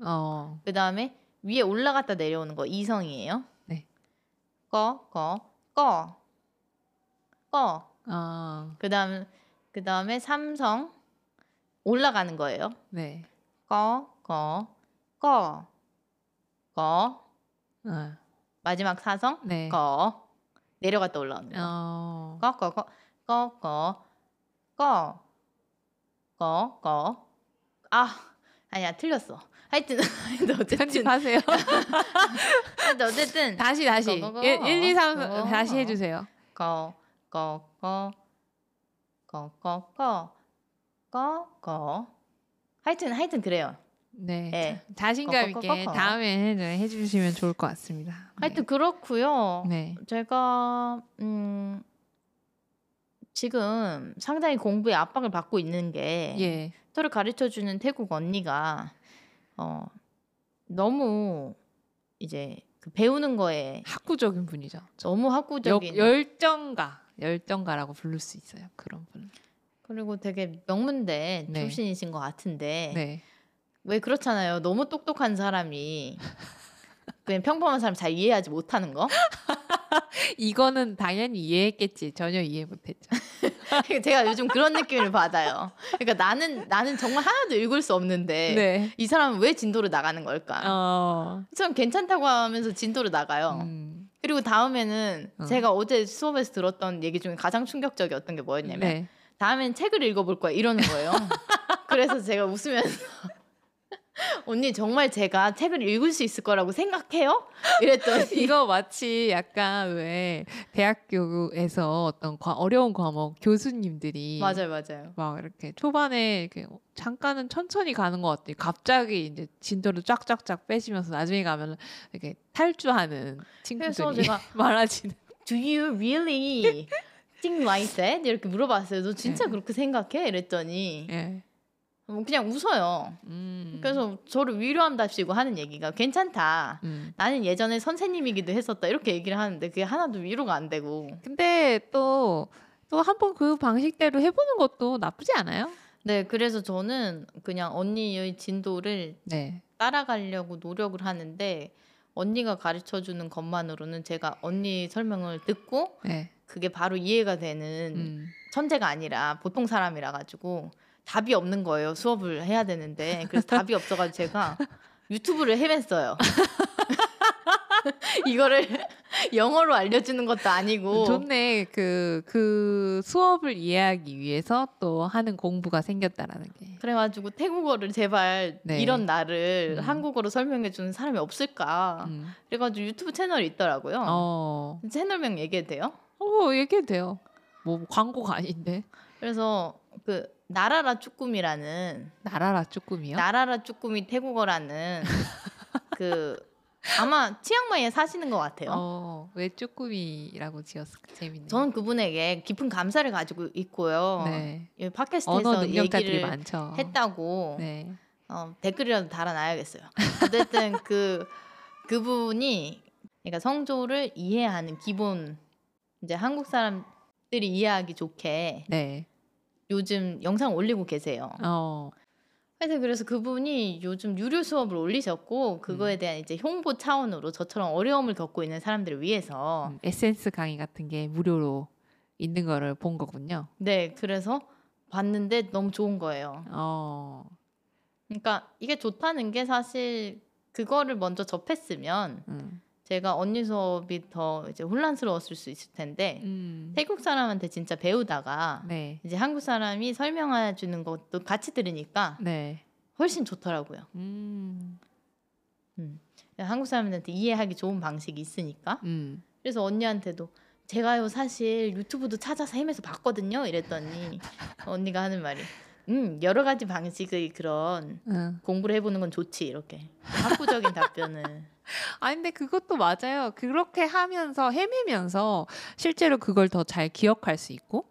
Speaker 1: 어.
Speaker 2: 그다음에 위에 올라갔다 내려오는 거 이성이에요.
Speaker 1: 네.
Speaker 2: 꺼, 꺼, 꺼. 꺼.
Speaker 1: 아.
Speaker 2: 그다음 그다음에 삼성 올라가는 거예요.
Speaker 1: 네.
Speaker 2: 꺼, 꺼, 꺼. 꺼.
Speaker 1: 어.
Speaker 2: 마지막 사성
Speaker 1: 네.
Speaker 2: 꺼. 내려갔다 거.
Speaker 1: 어.
Speaker 2: 꺼꺼 꺼 꺼 꺼 꺼 꺼 아 아니야 틀렸어 하여튼 하여튼 어쨌든
Speaker 1: 편집하세요.
Speaker 2: 하여튼 어쨌든
Speaker 1: 다시 다시.
Speaker 2: 거, 거, 거.
Speaker 1: 1, 1 2 3
Speaker 2: 거,
Speaker 1: 다시
Speaker 2: 거.
Speaker 1: 해 주세요.
Speaker 2: 꺼꺼 꺼 꺼 꺼 꺼 꺼 하여튼 하여튼 그래요
Speaker 1: 네.
Speaker 2: 예.
Speaker 1: 자신감 있게. 다음에 해, 해 주시면 좋을 것 같습니다.
Speaker 2: 하여튼 그렇고요
Speaker 1: 네.
Speaker 2: 제가 음 지금 상당히 공부에 압박을 받고 있는 게
Speaker 1: 예.
Speaker 2: 저를 가르쳐 주는 태국 언니가 어 너무 이제 그 배우는 거에
Speaker 1: 학구적인 분이죠.
Speaker 2: 너무
Speaker 1: 여,
Speaker 2: 학구적인
Speaker 1: 열정가. 열정가라고 부를 수 있어요. 그런 분.
Speaker 2: 그리고 되게 명문대
Speaker 1: 네.
Speaker 2: 출신이신 것 같은데
Speaker 1: 네.
Speaker 2: 왜 그렇잖아요. 너무 똑똑한 사람이 그냥 평범한 사람 잘 이해하지 못하는 거.
Speaker 1: 이거는 당연히 이해했겠지. 전혀 이해 못했죠.
Speaker 2: 제가 요즘 그런 느낌을 받아요. 그러니까 나는 나는 정말 하나도 읽을 수 없는데
Speaker 1: 네.
Speaker 2: 이 사람은 왜 진도를 나가는 걸까?
Speaker 1: 어.
Speaker 2: 전 괜찮다고 하면서 진도를 나가요.
Speaker 1: 음.
Speaker 2: 그리고 다음에는
Speaker 1: 어.
Speaker 2: 제가 어제 수업에서 들었던 얘기 중에 가장 충격적이었던 게 뭐였냐면
Speaker 1: 네.
Speaker 2: 다음엔 책을 읽어볼 거야 이러는 거예요. 그래서 제가 웃으면서 언니 정말 제가 책을 읽을 수 있을 거라고 생각해요? 이랬더니
Speaker 1: 이거 마치 약간 왜 대학교에서 어떤 과, 어려운 과목 교수님들이
Speaker 2: 맞아요 맞아요.
Speaker 1: 막 이렇게 초반에 이렇게 잠깐은 천천히 가는 것 같더니 갑자기 이제 진도를 쫙쫙쫙 빼시면서 나중에 가면 이렇게 탈주하는 친구들이
Speaker 2: 제가
Speaker 1: 많아지는.
Speaker 2: Do you really think like that? 이렇게 물어봤어요. 너 진짜
Speaker 1: 네.
Speaker 2: 그렇게 생각해? 이랬더니
Speaker 1: 예.
Speaker 2: 뭐 그냥 웃어요.
Speaker 1: 음.
Speaker 2: 그래서 저를 위로한답시고 하는 얘기가 괜찮다.
Speaker 1: 음.
Speaker 2: 나는 예전에 선생님이기도 했었다 이렇게 얘기를 하는데 그게 하나도 위로가 안 되고
Speaker 1: 근데 또 또 한 번 그 방식대로 해보는 것도 나쁘지 않아요?
Speaker 2: 네 그래서 저는 그냥 언니의 진도를
Speaker 1: 네.
Speaker 2: 따라가려고 노력을 하는데 언니가 가르쳐 주는 것만으로는 제가 언니 설명을 듣고
Speaker 1: 네.
Speaker 2: 그게 바로 이해가 되는
Speaker 1: 음.
Speaker 2: 천재가 아니라 보통 사람이라 가지고 답이 없는 거예요 수업을 해야 되는데 그래서 답이 없어가지고 제가 유튜브를 헤맸어요 이거를 영어로 알려주는 것도 아니고
Speaker 1: 좋네. 그, 그 수업을 이해하기 위해서 또 하는 공부가 생겼다라는 게.
Speaker 2: 그래가지고 태국어를 제발
Speaker 1: 네.
Speaker 2: 이런 나를
Speaker 1: 음.
Speaker 2: 한국어로 설명해 주는 사람이 없을까
Speaker 1: 음.
Speaker 2: 그래가지고 유튜브 채널이 있더라고요
Speaker 1: 어.
Speaker 2: 채널명 얘기해도 돼요?
Speaker 1: 어, 얘기해도 돼요. 뭐 광고가 아닌데.
Speaker 2: 그래서 그 나라라 쭈꾸미라는
Speaker 1: 나라라 쭈꾸미요?
Speaker 2: 나라라 쭈꾸미 태국어라는 그 아마 치앙마이에 사시는 것 같아요.
Speaker 1: 어, 왜 쭈꾸미라고 지었을까? 재밌네.
Speaker 2: 저는 그분에게 깊은 감사를 가지고 있고요.
Speaker 1: 네.
Speaker 2: 팟캐스트에서 얘기를
Speaker 1: 많죠.
Speaker 2: 했다고
Speaker 1: 네.
Speaker 2: 어, 댓글이라도 달아놔야겠어요. 어쨌든 그 그분이 그러니까 성조를 이해하는 기본 이제 한국 사람들이 이해하기 좋게
Speaker 1: 네.
Speaker 2: 요즘 영상 올리고 계세요.
Speaker 1: 어.
Speaker 2: 하여튼 그래서 그분이 요즘 유료 수업을 올리셨고
Speaker 1: 음.
Speaker 2: 그거에 대한 이제 홍보 차원으로 저처럼 어려움을 겪고 있는 사람들을 위해서
Speaker 1: 음, 에센스 강의 같은 게 무료로 있는 거를 본 거군요.
Speaker 2: 네 그래서 봤는데 너무 좋은 거예요.
Speaker 1: 어.
Speaker 2: 그러니까 이게 좋다는 게 사실 그거를 먼저 접했으면
Speaker 1: 음.
Speaker 2: 제가 언니 수업이 더 이제 혼란스러웠을 수 있을 텐데
Speaker 1: 음.
Speaker 2: 태국 사람한테 진짜 배우다가
Speaker 1: 네.
Speaker 2: 이제 한국 사람이 설명해 주는 것도 같이 들으니까
Speaker 1: 네.
Speaker 2: 훨씬 좋더라고요.
Speaker 1: 음.
Speaker 2: 한국 사람들한테 이해하기 좋은 방식이 있으니까.
Speaker 1: 음.
Speaker 2: 그래서 언니한테도 제가요 사실 유튜브도 찾아서 헤매서 봤거든요. 이랬더니 언니가 하는 말이 음 여러 가지 방식의 그런
Speaker 1: 응.
Speaker 2: 공부를 해보는 건 좋지 이렇게 학구적인 답변을
Speaker 1: 아 근데 그것도 맞아요. 그렇게 하면서 헤매면서 실제로 그걸 더 잘 기억할 수 있고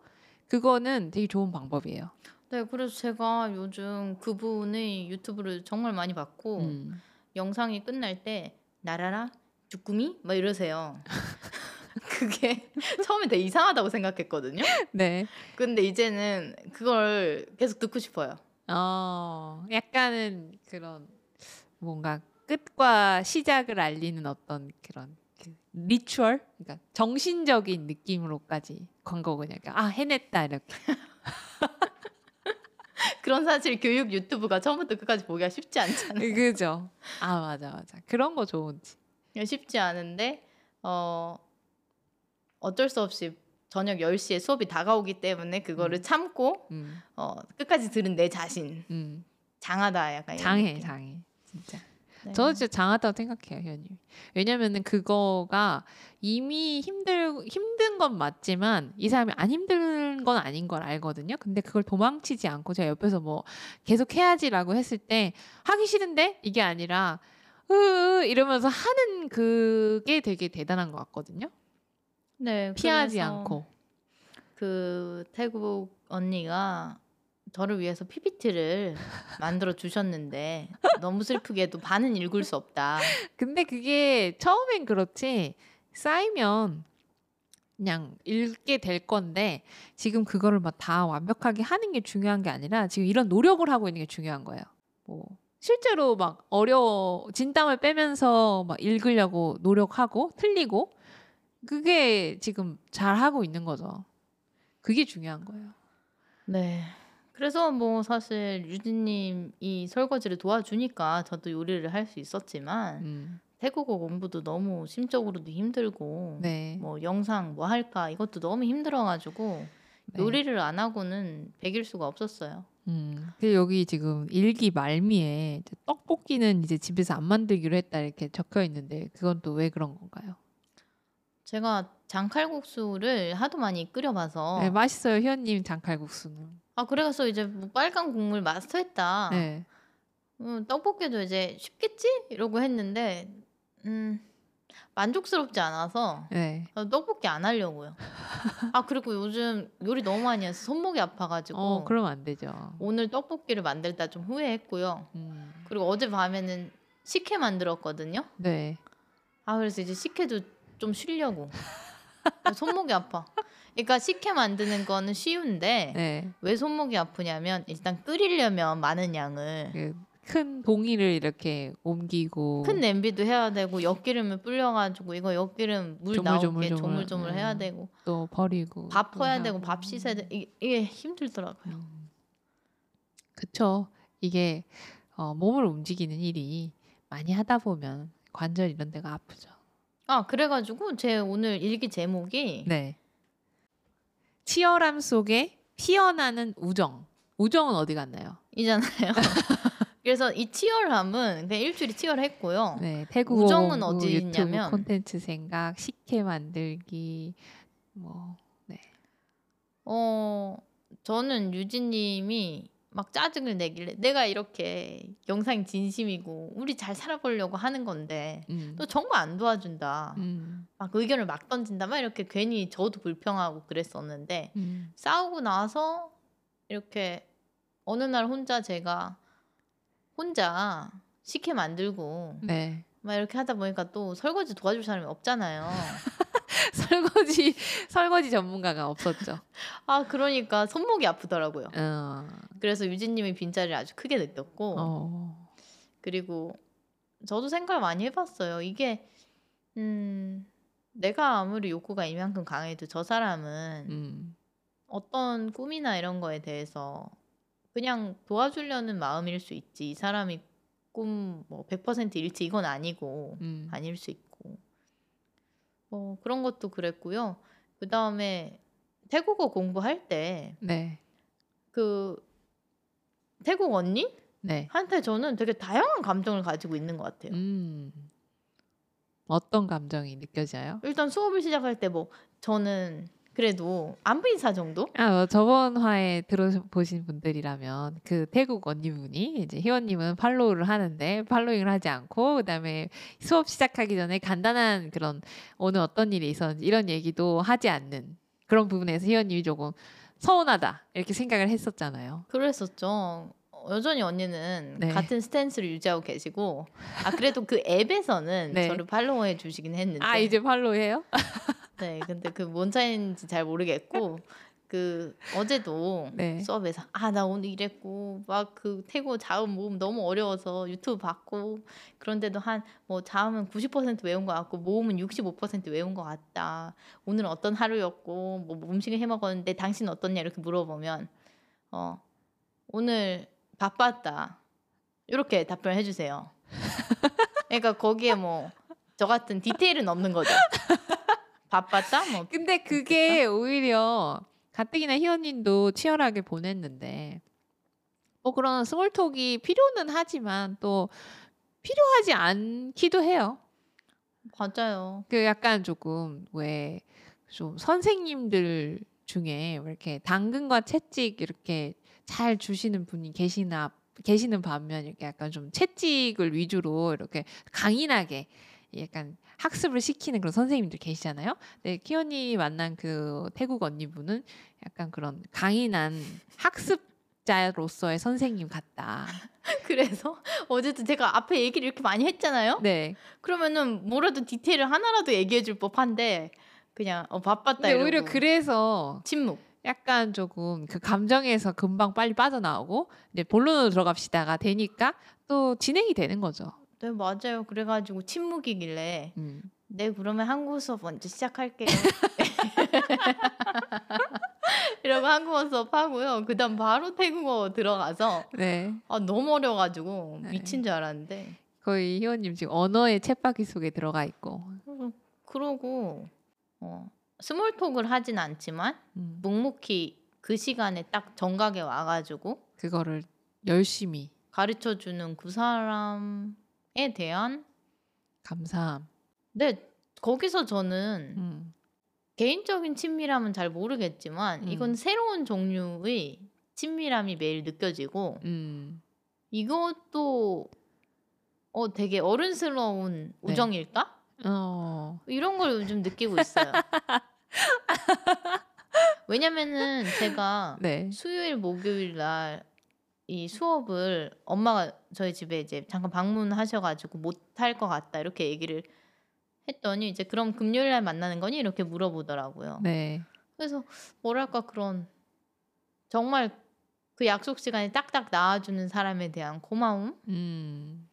Speaker 1: 그거는 되게 좋은 방법이에요.
Speaker 2: 네 그래서 제가 요즘 그분의 유튜브를 정말 많이 봤고
Speaker 1: 음.
Speaker 2: 영상이 끝날 때 나라라 주꾸미 막 이러세요 그게 처음에 되게 이상하다고 생각했거든요
Speaker 1: 네.
Speaker 2: 근데 이제는 그걸 계속 듣고 싶어요
Speaker 1: 어, 약간은 그런 뭔가 끝과 시작을 알리는 어떤 그런 그 리추얼, 그러니까 정신적인 느낌으로까지 광고군요. 그러니까 아 해냈다 이렇게.
Speaker 2: 그런 사실 교육 유튜브가 처음부터 끝까지 보기가 쉽지 않잖아요
Speaker 1: 그죠? 아 맞아 맞아. 그런 거 좋은지.
Speaker 2: 쉽지 않은데 어 어쩔 수 없이 저녁 10시에 수업이 다가오기 때문에 그거를
Speaker 1: 음.
Speaker 2: 참고
Speaker 1: 음,
Speaker 2: 어 끝까지 들은 내 자신
Speaker 1: 음.
Speaker 2: 장하다 약간
Speaker 1: 장해
Speaker 2: 느낌.
Speaker 1: 장해 진짜.
Speaker 2: 네.
Speaker 1: 저는 진짜 장하다고 생각해요, 현님. 왜냐면은 그거가 이미 힘들 힘든 건 맞지만 이 사람이 안 힘든 건 아닌 걸 알거든요. 근데 그걸 도망치지 않고 제가 옆에서 뭐 계속 해야지라고 했을 때 하기 싫은데 이게 아니라 으 이러면서 하는 그게 되게 대단한 것 같거든요.
Speaker 2: 네,
Speaker 1: 피하지 않고.
Speaker 2: 그 태국 언니가 저를 위해서 PPT를 만들어 주셨는데 너무 슬프게도 반은 읽을 수 없다.
Speaker 1: 근데 그게 처음엔 그렇지 쌓이면 그냥 읽게 될 건데 지금 그거를 막 다 완벽하게 하는 게 중요한 게 아니라 지금 이런 노력을 하고 있는 게 중요한 거예요. 뭐 실제로 막 어려워 진땀을 빼면서 막 읽으려고 노력하고 틀리고 그게 지금 잘 하고 있는 거죠. 그게 중요한 거예요.
Speaker 2: 네. 그래서 뭐 사실 유진님이 설거지를 도와주니까 저도 요리를 할 수 있었지만
Speaker 1: 음.
Speaker 2: 태국어 공부도 너무 심적으로도 힘들고
Speaker 1: 네.
Speaker 2: 뭐 영상 뭐 할까 이것도 너무 힘들어가지고
Speaker 1: 네.
Speaker 2: 요리를 안 하고는 배길 수가 없었어요.
Speaker 1: 음. 근데 여기 지금 일기 말미에 떡볶이는 이제 집에서 안 만들기로 했다 이렇게 적혀 있는데 그건 또 왜 그런 건가요?
Speaker 2: 제가 장칼국수를 하도 많이 끓여봐서
Speaker 1: 네, 맛있어요, 희연님 장칼국수는.
Speaker 2: 아 그래서 이제 뭐 빨간 국물 마스터했다.
Speaker 1: 네.
Speaker 2: 음, 떡볶이도 이제 쉽겠지 이러고 했는데 음, 만족스럽지 않아서
Speaker 1: 네.
Speaker 2: 아, 떡볶이 안 하려고요. 아 그리고 요즘 요리 너무 많이 해서 손목이 아파가지고
Speaker 1: 어, 그러면 안 되죠.
Speaker 2: 오늘 떡볶이를 만들다 좀 후회했고요.
Speaker 1: 음.
Speaker 2: 그리고 어제 밤에는 식혜 만들었거든요.
Speaker 1: 네.
Speaker 2: 아 그래서 이제 식혜도 좀 쉬려고. 손목이 아파. 그러니까 식혜 만드는 거는 쉬운데
Speaker 1: 네.
Speaker 2: 왜 손목이 아프냐면 일단 끓이려면 많은 양을
Speaker 1: 그큰 동이를 이렇게 옮기고
Speaker 2: 큰 냄비도 해야 되고 엿기름을 불려가지고 이거 엿기름 물
Speaker 1: 조물조물
Speaker 2: 나오게
Speaker 1: 조물.
Speaker 2: 조물 조물 해야
Speaker 1: 음.
Speaker 2: 되고
Speaker 1: 또 버리고 밥또
Speaker 2: 해야 되고. 밥 씻어야 돼 이게, 이게 힘들더라고요.
Speaker 1: 음. 그쵸. 이게 어, 몸을 움직이는 일이 많이 하다 보면 관절 이런 데가 아프죠.
Speaker 2: 아 그래가지고 제 오늘 일기 제목이
Speaker 1: 네. 치열함 속에 피어나는 우정. 우정은 어디 갔나요?
Speaker 2: 이잖아요. 그래서 이 치열함은 그냥 일주일이 치열했고요.
Speaker 1: 네, 태국어
Speaker 2: 우정은
Speaker 1: 공부,
Speaker 2: 어디 있냐면
Speaker 1: 콘텐츠 생각, 식혜 만들기,
Speaker 2: 뭐어 저는 유진님이 막 짜증을 내길래 내가 이렇게 영상이 진심이고 우리 잘 살아보려고 하는 건데
Speaker 1: 음,
Speaker 2: 또 정말 안 도와준다.
Speaker 1: 음,
Speaker 2: 막 의견을 막 던진다. 막 이렇게 괜히 저도 불평하고 그랬었는데
Speaker 1: 음,
Speaker 2: 싸우고 나서 이렇게 어느 날 혼자 제가 혼자 식혜 만들고
Speaker 1: 네.
Speaker 2: 막 이렇게 하다 보니까 또 설거지 도와줄 사람이 없잖아요.
Speaker 1: 설거지 설거지 전문가가 없었죠.
Speaker 2: 아 그러니까 손목이 아프더라고요.
Speaker 1: 어,
Speaker 2: 그래서 유진님의 빈자리를 아주 크게 느꼈고
Speaker 1: 어,
Speaker 2: 그리고 저도 생각을 많이 해봤어요. 이게 음 내가 아무리 욕구가 이만큼 강해도 저 사람은
Speaker 1: 음,
Speaker 2: 어떤 꿈이나 이런 거에 대해서 그냥 도와주려는 마음일 수 있지. 이 사람이 꿈뭐 100% 일치 이건 아니고
Speaker 1: 음,
Speaker 2: 아닐 수 있고 뭐 그런 것도 그랬고요. 그 다음에 태국어 공부할 때
Speaker 1: 네,
Speaker 2: 그 태국 언니
Speaker 1: 네,
Speaker 2: 한테 저는 되게 다양한 감정을 가지고 있는 것 같아요.
Speaker 1: 음, 어떤 감정이 느껴져요?
Speaker 2: 일단 수업을 시작할 때 뭐 저는 그래도 안부 인사 정도?
Speaker 1: 아, 어, 저번 화에 들어보신 분들이라면 그 태국 언니분이 이제 희원님은 팔로우를 하는데 팔로잉을 하지 않고 그다음에 수업 시작하기 전에 간단한 그런 오늘 어떤 일이 있었는지 이런 얘기도 하지 않는 그런 부분에서 희원님이 조금 서운하다 이렇게 생각을 했었잖아요.
Speaker 2: 그랬었죠. 여전히 언니는
Speaker 1: 네.
Speaker 2: 같은 스탠스를 유지하고 계시고 아 그래도 그 앱에서는
Speaker 1: 네.
Speaker 2: 저를 팔로우해 주시긴 했는데
Speaker 1: 아 이제 팔로우해요?
Speaker 2: 네 근데 그 뭔 차이인지 잘 모르겠고 그 어제도
Speaker 1: 네.
Speaker 2: 수업에서 아 나 오늘 이랬고 막 그 태고 자음 모음 너무 어려워서 유튜브 봤고 그런데도 한 뭐 자음은 90% 외운 것 같고 모음은 65% 외운 것 같다 오늘은 어떤 하루였고 뭐 음식을 해 먹었는데 당신은 어떻냐 이렇게 물어보면 어 오늘 바빴다 이렇게 답변해 주세요. 그러니까 거기에 뭐 저 같은 디테일은 없는 거죠. 바빴다 뭐
Speaker 1: 근데 그게 오히려 가뜩이나 희원님도 치열하게 보냈는데 뭐 그런 스몰톡이 필요는 하지만 또 필요하지 않기도 해요.
Speaker 2: 맞아요.
Speaker 1: 그 약간 조금 왜 좀 선생님들 중에 왜 이렇게 당근과 채찍 이렇게 잘 주시는 분이 계시나 계시는 반면 이렇게 약간 좀 채찍을 위주로 이렇게 강인하게 약간 학습을 시키는 그런 선생님들 계시잖아요. 네, 키언니 만난 그 태국 언니분은 약간 그런 강인한 학습자로서의 선생님 같다.
Speaker 2: 그래서 어제도 제가 앞에 얘기를 이렇게 많이 했잖아요.
Speaker 1: 네.
Speaker 2: 그러면은 뭐라도 디테일을 하나라도 얘기해 줄 법한데 그냥 어 바빴다
Speaker 1: 근데
Speaker 2: 이러고
Speaker 1: 오히려 그래서
Speaker 2: 침묵.
Speaker 1: 약간 조금 그 감정에서 금방 빨리 빠져나오고 이제 본론으로 들어갑시다가 되니까 또 진행이 되는 거죠.
Speaker 2: 네 맞아요. 그래가지고 침묵이길래
Speaker 1: 음.
Speaker 2: 네 그러면 한국어 수업 먼저 시작할게요. 이러고 한국어 수업 하고요. 그다음 바로 태국어 들어가서
Speaker 1: 네.
Speaker 2: 아 너무 어려가지고
Speaker 1: 네.
Speaker 2: 미친 줄 알았는데
Speaker 1: 거의 희원님 지금 언어의 챗바퀴 속에 들어가 있고.
Speaker 2: 어, 그러고 어, 스몰톡을 하진 않지만
Speaker 1: 음.
Speaker 2: 묵묵히 그 시간에 딱 정각에 와가지고
Speaker 1: 그거를 열심히
Speaker 2: 가르쳐 주는 그 사람에 대한
Speaker 1: 감사함.
Speaker 2: 네 거기서 저는
Speaker 1: 음.
Speaker 2: 개인적인 친밀함은 잘 모르겠지만
Speaker 1: 음.
Speaker 2: 이건 새로운 종류의 친밀함이 매일 느껴지고
Speaker 1: 음.
Speaker 2: 이것도 어 되게 어른스러운
Speaker 1: 네.
Speaker 2: 우정일까?
Speaker 1: 어.
Speaker 2: 이런 걸 요즘 느끼고 있어요. 왜냐면은 제가
Speaker 1: 네.
Speaker 2: 수요일 목요일 날 이 수업을 엄마가 저희 집에 이제 잠깐 방문하셔가지고 못할 것 같다 이렇게 얘기를 했더니 이제 그럼 금요일 날 만나는 거니 이렇게 물어보더라고요.
Speaker 1: 네.
Speaker 2: 그래서 뭐랄까 그런 정말 그 약속 시간에 딱딱 나와주는 사람에 대한 고마움.
Speaker 1: 음.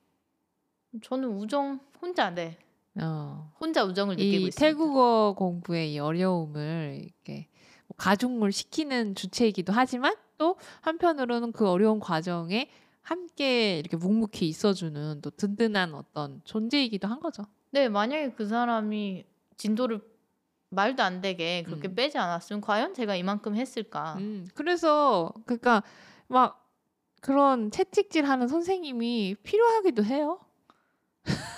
Speaker 2: 저는 우정 혼자 네
Speaker 1: 어.
Speaker 2: 혼자 우정을 느끼고
Speaker 1: 이
Speaker 2: 있습니다.
Speaker 1: 태국어 공부의 이 어려움을 이렇게 뭐 가중을 시키는 주체이기도 하지만 또 한편으로는 그 어려운 과정에 함께 이렇게 묵묵히 있어주는 또 든든한 어떤 존재이기도 한 거죠.
Speaker 2: 네 만약에 그 사람이 진도를 말도 안 되게 그렇게
Speaker 1: 음.
Speaker 2: 빼지 않았으면 과연 제가 이만큼 했을까?
Speaker 1: 음, 그래서 그러니까 막 그런 채찍질하는 선생님이 필요하기도 해요.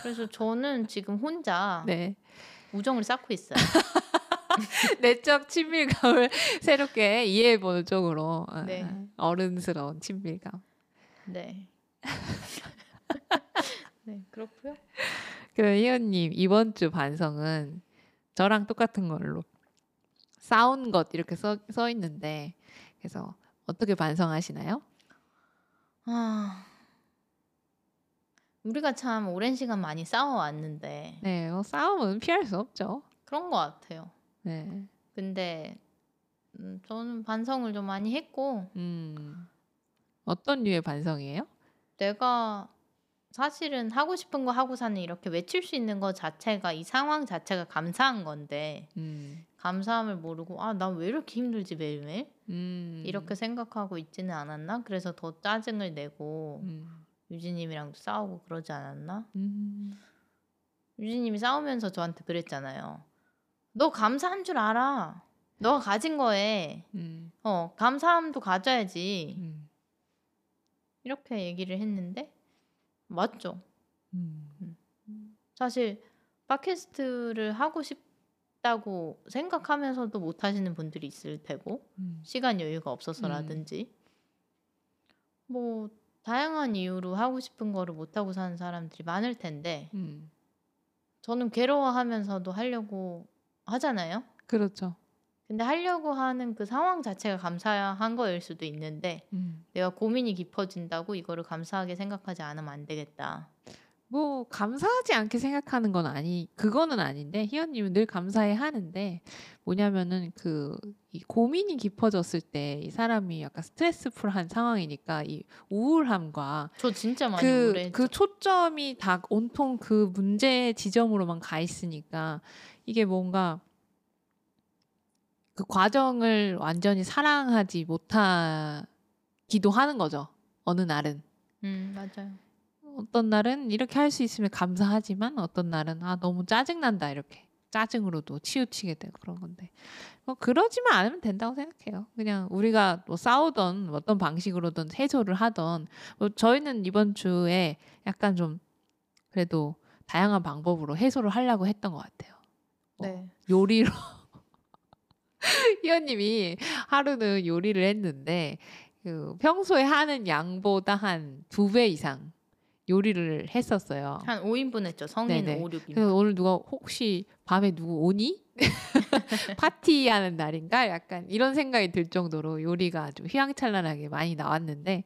Speaker 2: 그래서 저는 지금 혼자
Speaker 1: 네.
Speaker 2: 우정을 쌓고 있어요.
Speaker 1: 내적 친밀감을 새롭게 이해해보는 쪽으로 아,
Speaker 2: 네.
Speaker 1: 어른스러운 친밀감.
Speaker 2: 네. 네 그렇고요.
Speaker 1: 그럼 희연님 이번 주 반성은 저랑 똑같은 걸로 싸운 것 이렇게 써, 써 있는데 그래서 어떻게 반성하시나요?
Speaker 2: 아 우리가 참 오랜 시간 많이 싸워왔는데
Speaker 1: 네, 뭐 싸움은 피할 수 없죠.
Speaker 2: 그런 것 같아요.
Speaker 1: 네,
Speaker 2: 근데 음, 저는 반성을 좀 많이 했고
Speaker 1: 음, 어떤 류의 반성이에요?
Speaker 2: 내가 사실은 하고 싶은 거 하고 사는 이렇게 외칠 수 있는 것 자체가 이 상황 자체가 감사한 건데
Speaker 1: 음,
Speaker 2: 감사함을 모르고 아 난 왜 이렇게 힘들지 매일매일?
Speaker 1: 음,
Speaker 2: 이렇게 생각하고 있지는 않았나? 그래서 더 짜증을 내고
Speaker 1: 음,
Speaker 2: 유진님이랑도 싸우고 그러지 않았나?
Speaker 1: 음,
Speaker 2: 유진님이 싸우면서 저한테 그랬잖아요 너 감사한 줄 알아. 너가 가진 거에.
Speaker 1: 음,
Speaker 2: 어 감사함도 가져야지.
Speaker 1: 음,
Speaker 2: 이렇게 얘기를 했는데 맞죠?
Speaker 1: 음,
Speaker 2: 사실 팟캐스트를 하고 싶다고 생각하면서도 못 하시는 분들이 있을 테고
Speaker 1: 음.
Speaker 2: 시간 여유가 없어서라든지. 뭐 다양한 이유로 하고 싶은 거를 못 하고 사는 사람들이 많을 텐데
Speaker 1: 음.
Speaker 2: 저는 괴로워하면서도 하려고 하잖아요.
Speaker 1: 그렇죠.
Speaker 2: 근데 하려고 하는 그 상황 자체가 감사한 거일 수도 있는데
Speaker 1: 음.
Speaker 2: 내가 고민이 깊어진다고 이거를 감사하게 생각하지 않으면 안 되겠다.
Speaker 1: 뭐 감사하지 않게 생각하는 건 아니 그거는 아닌데 희연님은 늘 감사해 하는데 뭐냐면은 그 이 고민이 깊어졌을 때 이 사람이 약간 스트레스풀한 상황이니까 이 우울함과
Speaker 2: 저 진짜 많이
Speaker 1: 그,
Speaker 2: 우울했죠.
Speaker 1: 그 초점이 다 온통 그 문제 지점으로만 가 있으니까 이게 뭔가 그 과정을 완전히 사랑하지 못하기도 하는 거죠. 어느 날은.
Speaker 2: 음 맞아요.
Speaker 1: 어떤 날은 이렇게 할 수 있으면 감사하지만 어떤 날은 아 너무 짜증난다 이렇게 짜증으로도 치우치게 되고 그런 건데 뭐 그러지만 않으면 된다고 생각해요. 그냥 우리가 뭐 싸우던 어떤 방식으로든 해소를 하던 뭐 저희는 이번 주에 약간 좀 그래도 다양한 방법으로 해소를 하려고 했던 것 같아요. 뭐
Speaker 2: 네.
Speaker 1: 요리로 희연님이 하루는 요리를 했는데 그 평소에 하는 양보다 한 두 배 이상 요리를 했었어요.
Speaker 2: 한 5인분 했죠. 성인
Speaker 1: 네네.
Speaker 2: 5, 6인분.
Speaker 1: 그래서 오늘 누가 혹시 밤에 누구 오니? 파티하는 날인가? 약간 이런 생각이 들 정도로 요리가 좀 휘황찬란하게 많이 나왔는데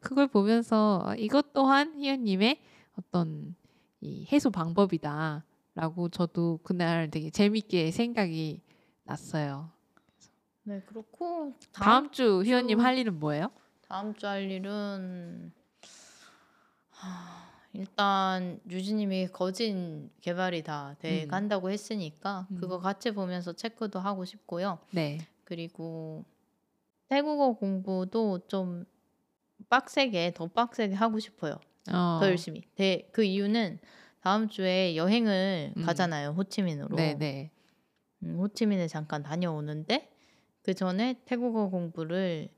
Speaker 1: 그걸 보면서 어, 이것 또한 희연님의 어떤 이 해소 방법이다라고 저도 그날 되게 재밌게 생각이 났어요.
Speaker 2: 네, 그렇고
Speaker 1: 다음,
Speaker 2: 다음
Speaker 1: 주 희연님
Speaker 2: 주-
Speaker 1: 할 일은 뭐예요?
Speaker 2: 다음 주 할 일은 하, 일단 유진님이 거진 개발이 다돼
Speaker 1: 음.
Speaker 2: 간다고 했으니까
Speaker 1: 음.
Speaker 2: 그거 같이 보면서 체크도 하고 싶고요.
Speaker 1: 네.
Speaker 2: 그리고 태국어 공부도 좀 빡세게 더 빡세게 하고 싶어요.
Speaker 1: 어,
Speaker 2: 더 열심히. 대, 그 이유는 다음 주에 여행을
Speaker 1: 음.
Speaker 2: 가잖아요. 호치민으로.
Speaker 1: 네네.
Speaker 2: 음, 호치민에 잠깐 다녀오는데 그 전에 태국어 공부를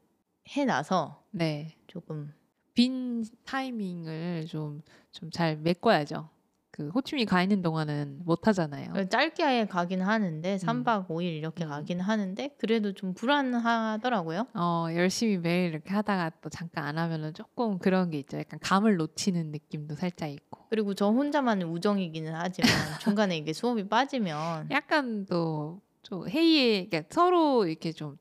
Speaker 2: 해놔서
Speaker 1: 네.
Speaker 2: 조금
Speaker 1: 빈 타이밍을 좀 좀 잘 메꿔야죠. 그 호치민 가 있는 동안은 못 하잖아요.
Speaker 2: 짧게 가긴 하는데 3박 5일 이렇게
Speaker 1: 음.
Speaker 2: 가긴 하는데 그래도 좀 불안하더라고요.
Speaker 1: 어, 열심히 매일 이렇게 하다가 또 잠깐 안 하면은 조금 그런 게 있죠. 약간 감을 놓치는 느낌도 살짝 있고.
Speaker 2: 그리고 저 혼자만의 우정이기는 하지만 중간에 이게 수업이 빠지면
Speaker 1: 약간 또좀 회의에 그러니까 서로 이렇게 좀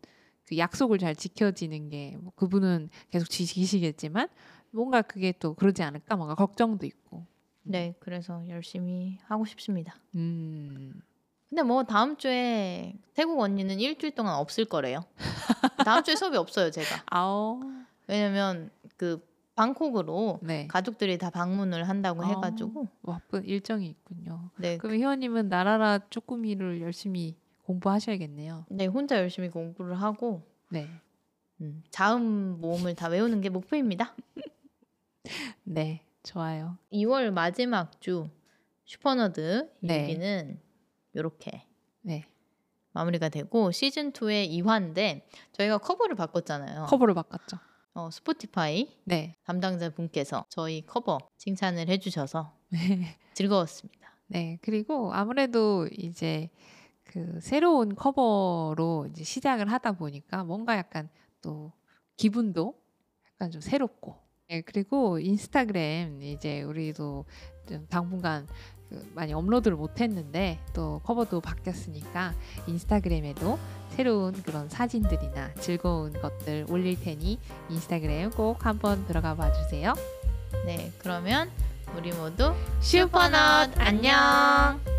Speaker 1: 그 약속을 잘 지켜지는 게 뭐 그분은 계속 지키시겠지만 뭔가 그게 또 그러지 않을까 뭔가 걱정도 있고.
Speaker 2: 네 그래서 열심히 하고 싶습니다.
Speaker 1: 음.
Speaker 2: 근데 뭐 다음 주에 태국 언니는 일주일 동안 없을 거래요. 다음 주에 수업이 없어요 제가.
Speaker 1: 아오.
Speaker 2: 왜냐면 그 방콕으로
Speaker 1: 네.
Speaker 2: 가족들이 다 방문을 한다고
Speaker 1: 어.
Speaker 2: 해가지고
Speaker 1: 바쁜 일정이 있군요.
Speaker 2: 네,
Speaker 1: 그럼 희원님은 나라라 쭈꾸미를 열심히 공부하셔야겠네요.
Speaker 2: 네 혼자 열심히 공부를 하고
Speaker 1: 네.
Speaker 2: 음, 자음 모음을 다 외우는 게 목표입니다.
Speaker 1: 네. 좋아요.
Speaker 2: 2월 마지막 주 슈퍼너드
Speaker 1: 네.
Speaker 2: 얘기는 이렇게
Speaker 1: 네.
Speaker 2: 마무리가 되고 시즌 2의 2화인데 저희가 커버를 바꿨잖아요.
Speaker 1: 커버를 바꿨죠.
Speaker 2: 어, 스포티파이
Speaker 1: 네.
Speaker 2: 담당자 분께서 저희 커버 칭찬을 해주셔서
Speaker 1: 네.
Speaker 2: 즐거웠습니다.
Speaker 1: 네. 그리고 아무래도 이제 그 새로운 커버로 이제 시작을 하다 보니까 뭔가 약간 또 기분도 약간 좀 새롭고. 네, 그리고 인스타그램 이제 우리도 좀 당분간 그 많이 업로드를 못 했는데 또 커버도 바뀌었으니까 인스타그램에도 새로운 그런 사진들이나 즐거운 것들 올릴 테니 인스타그램 꼭 한번 들어가 봐 주세요.
Speaker 2: 네, 그러면 우리 모두
Speaker 1: 슈퍼넛 안녕.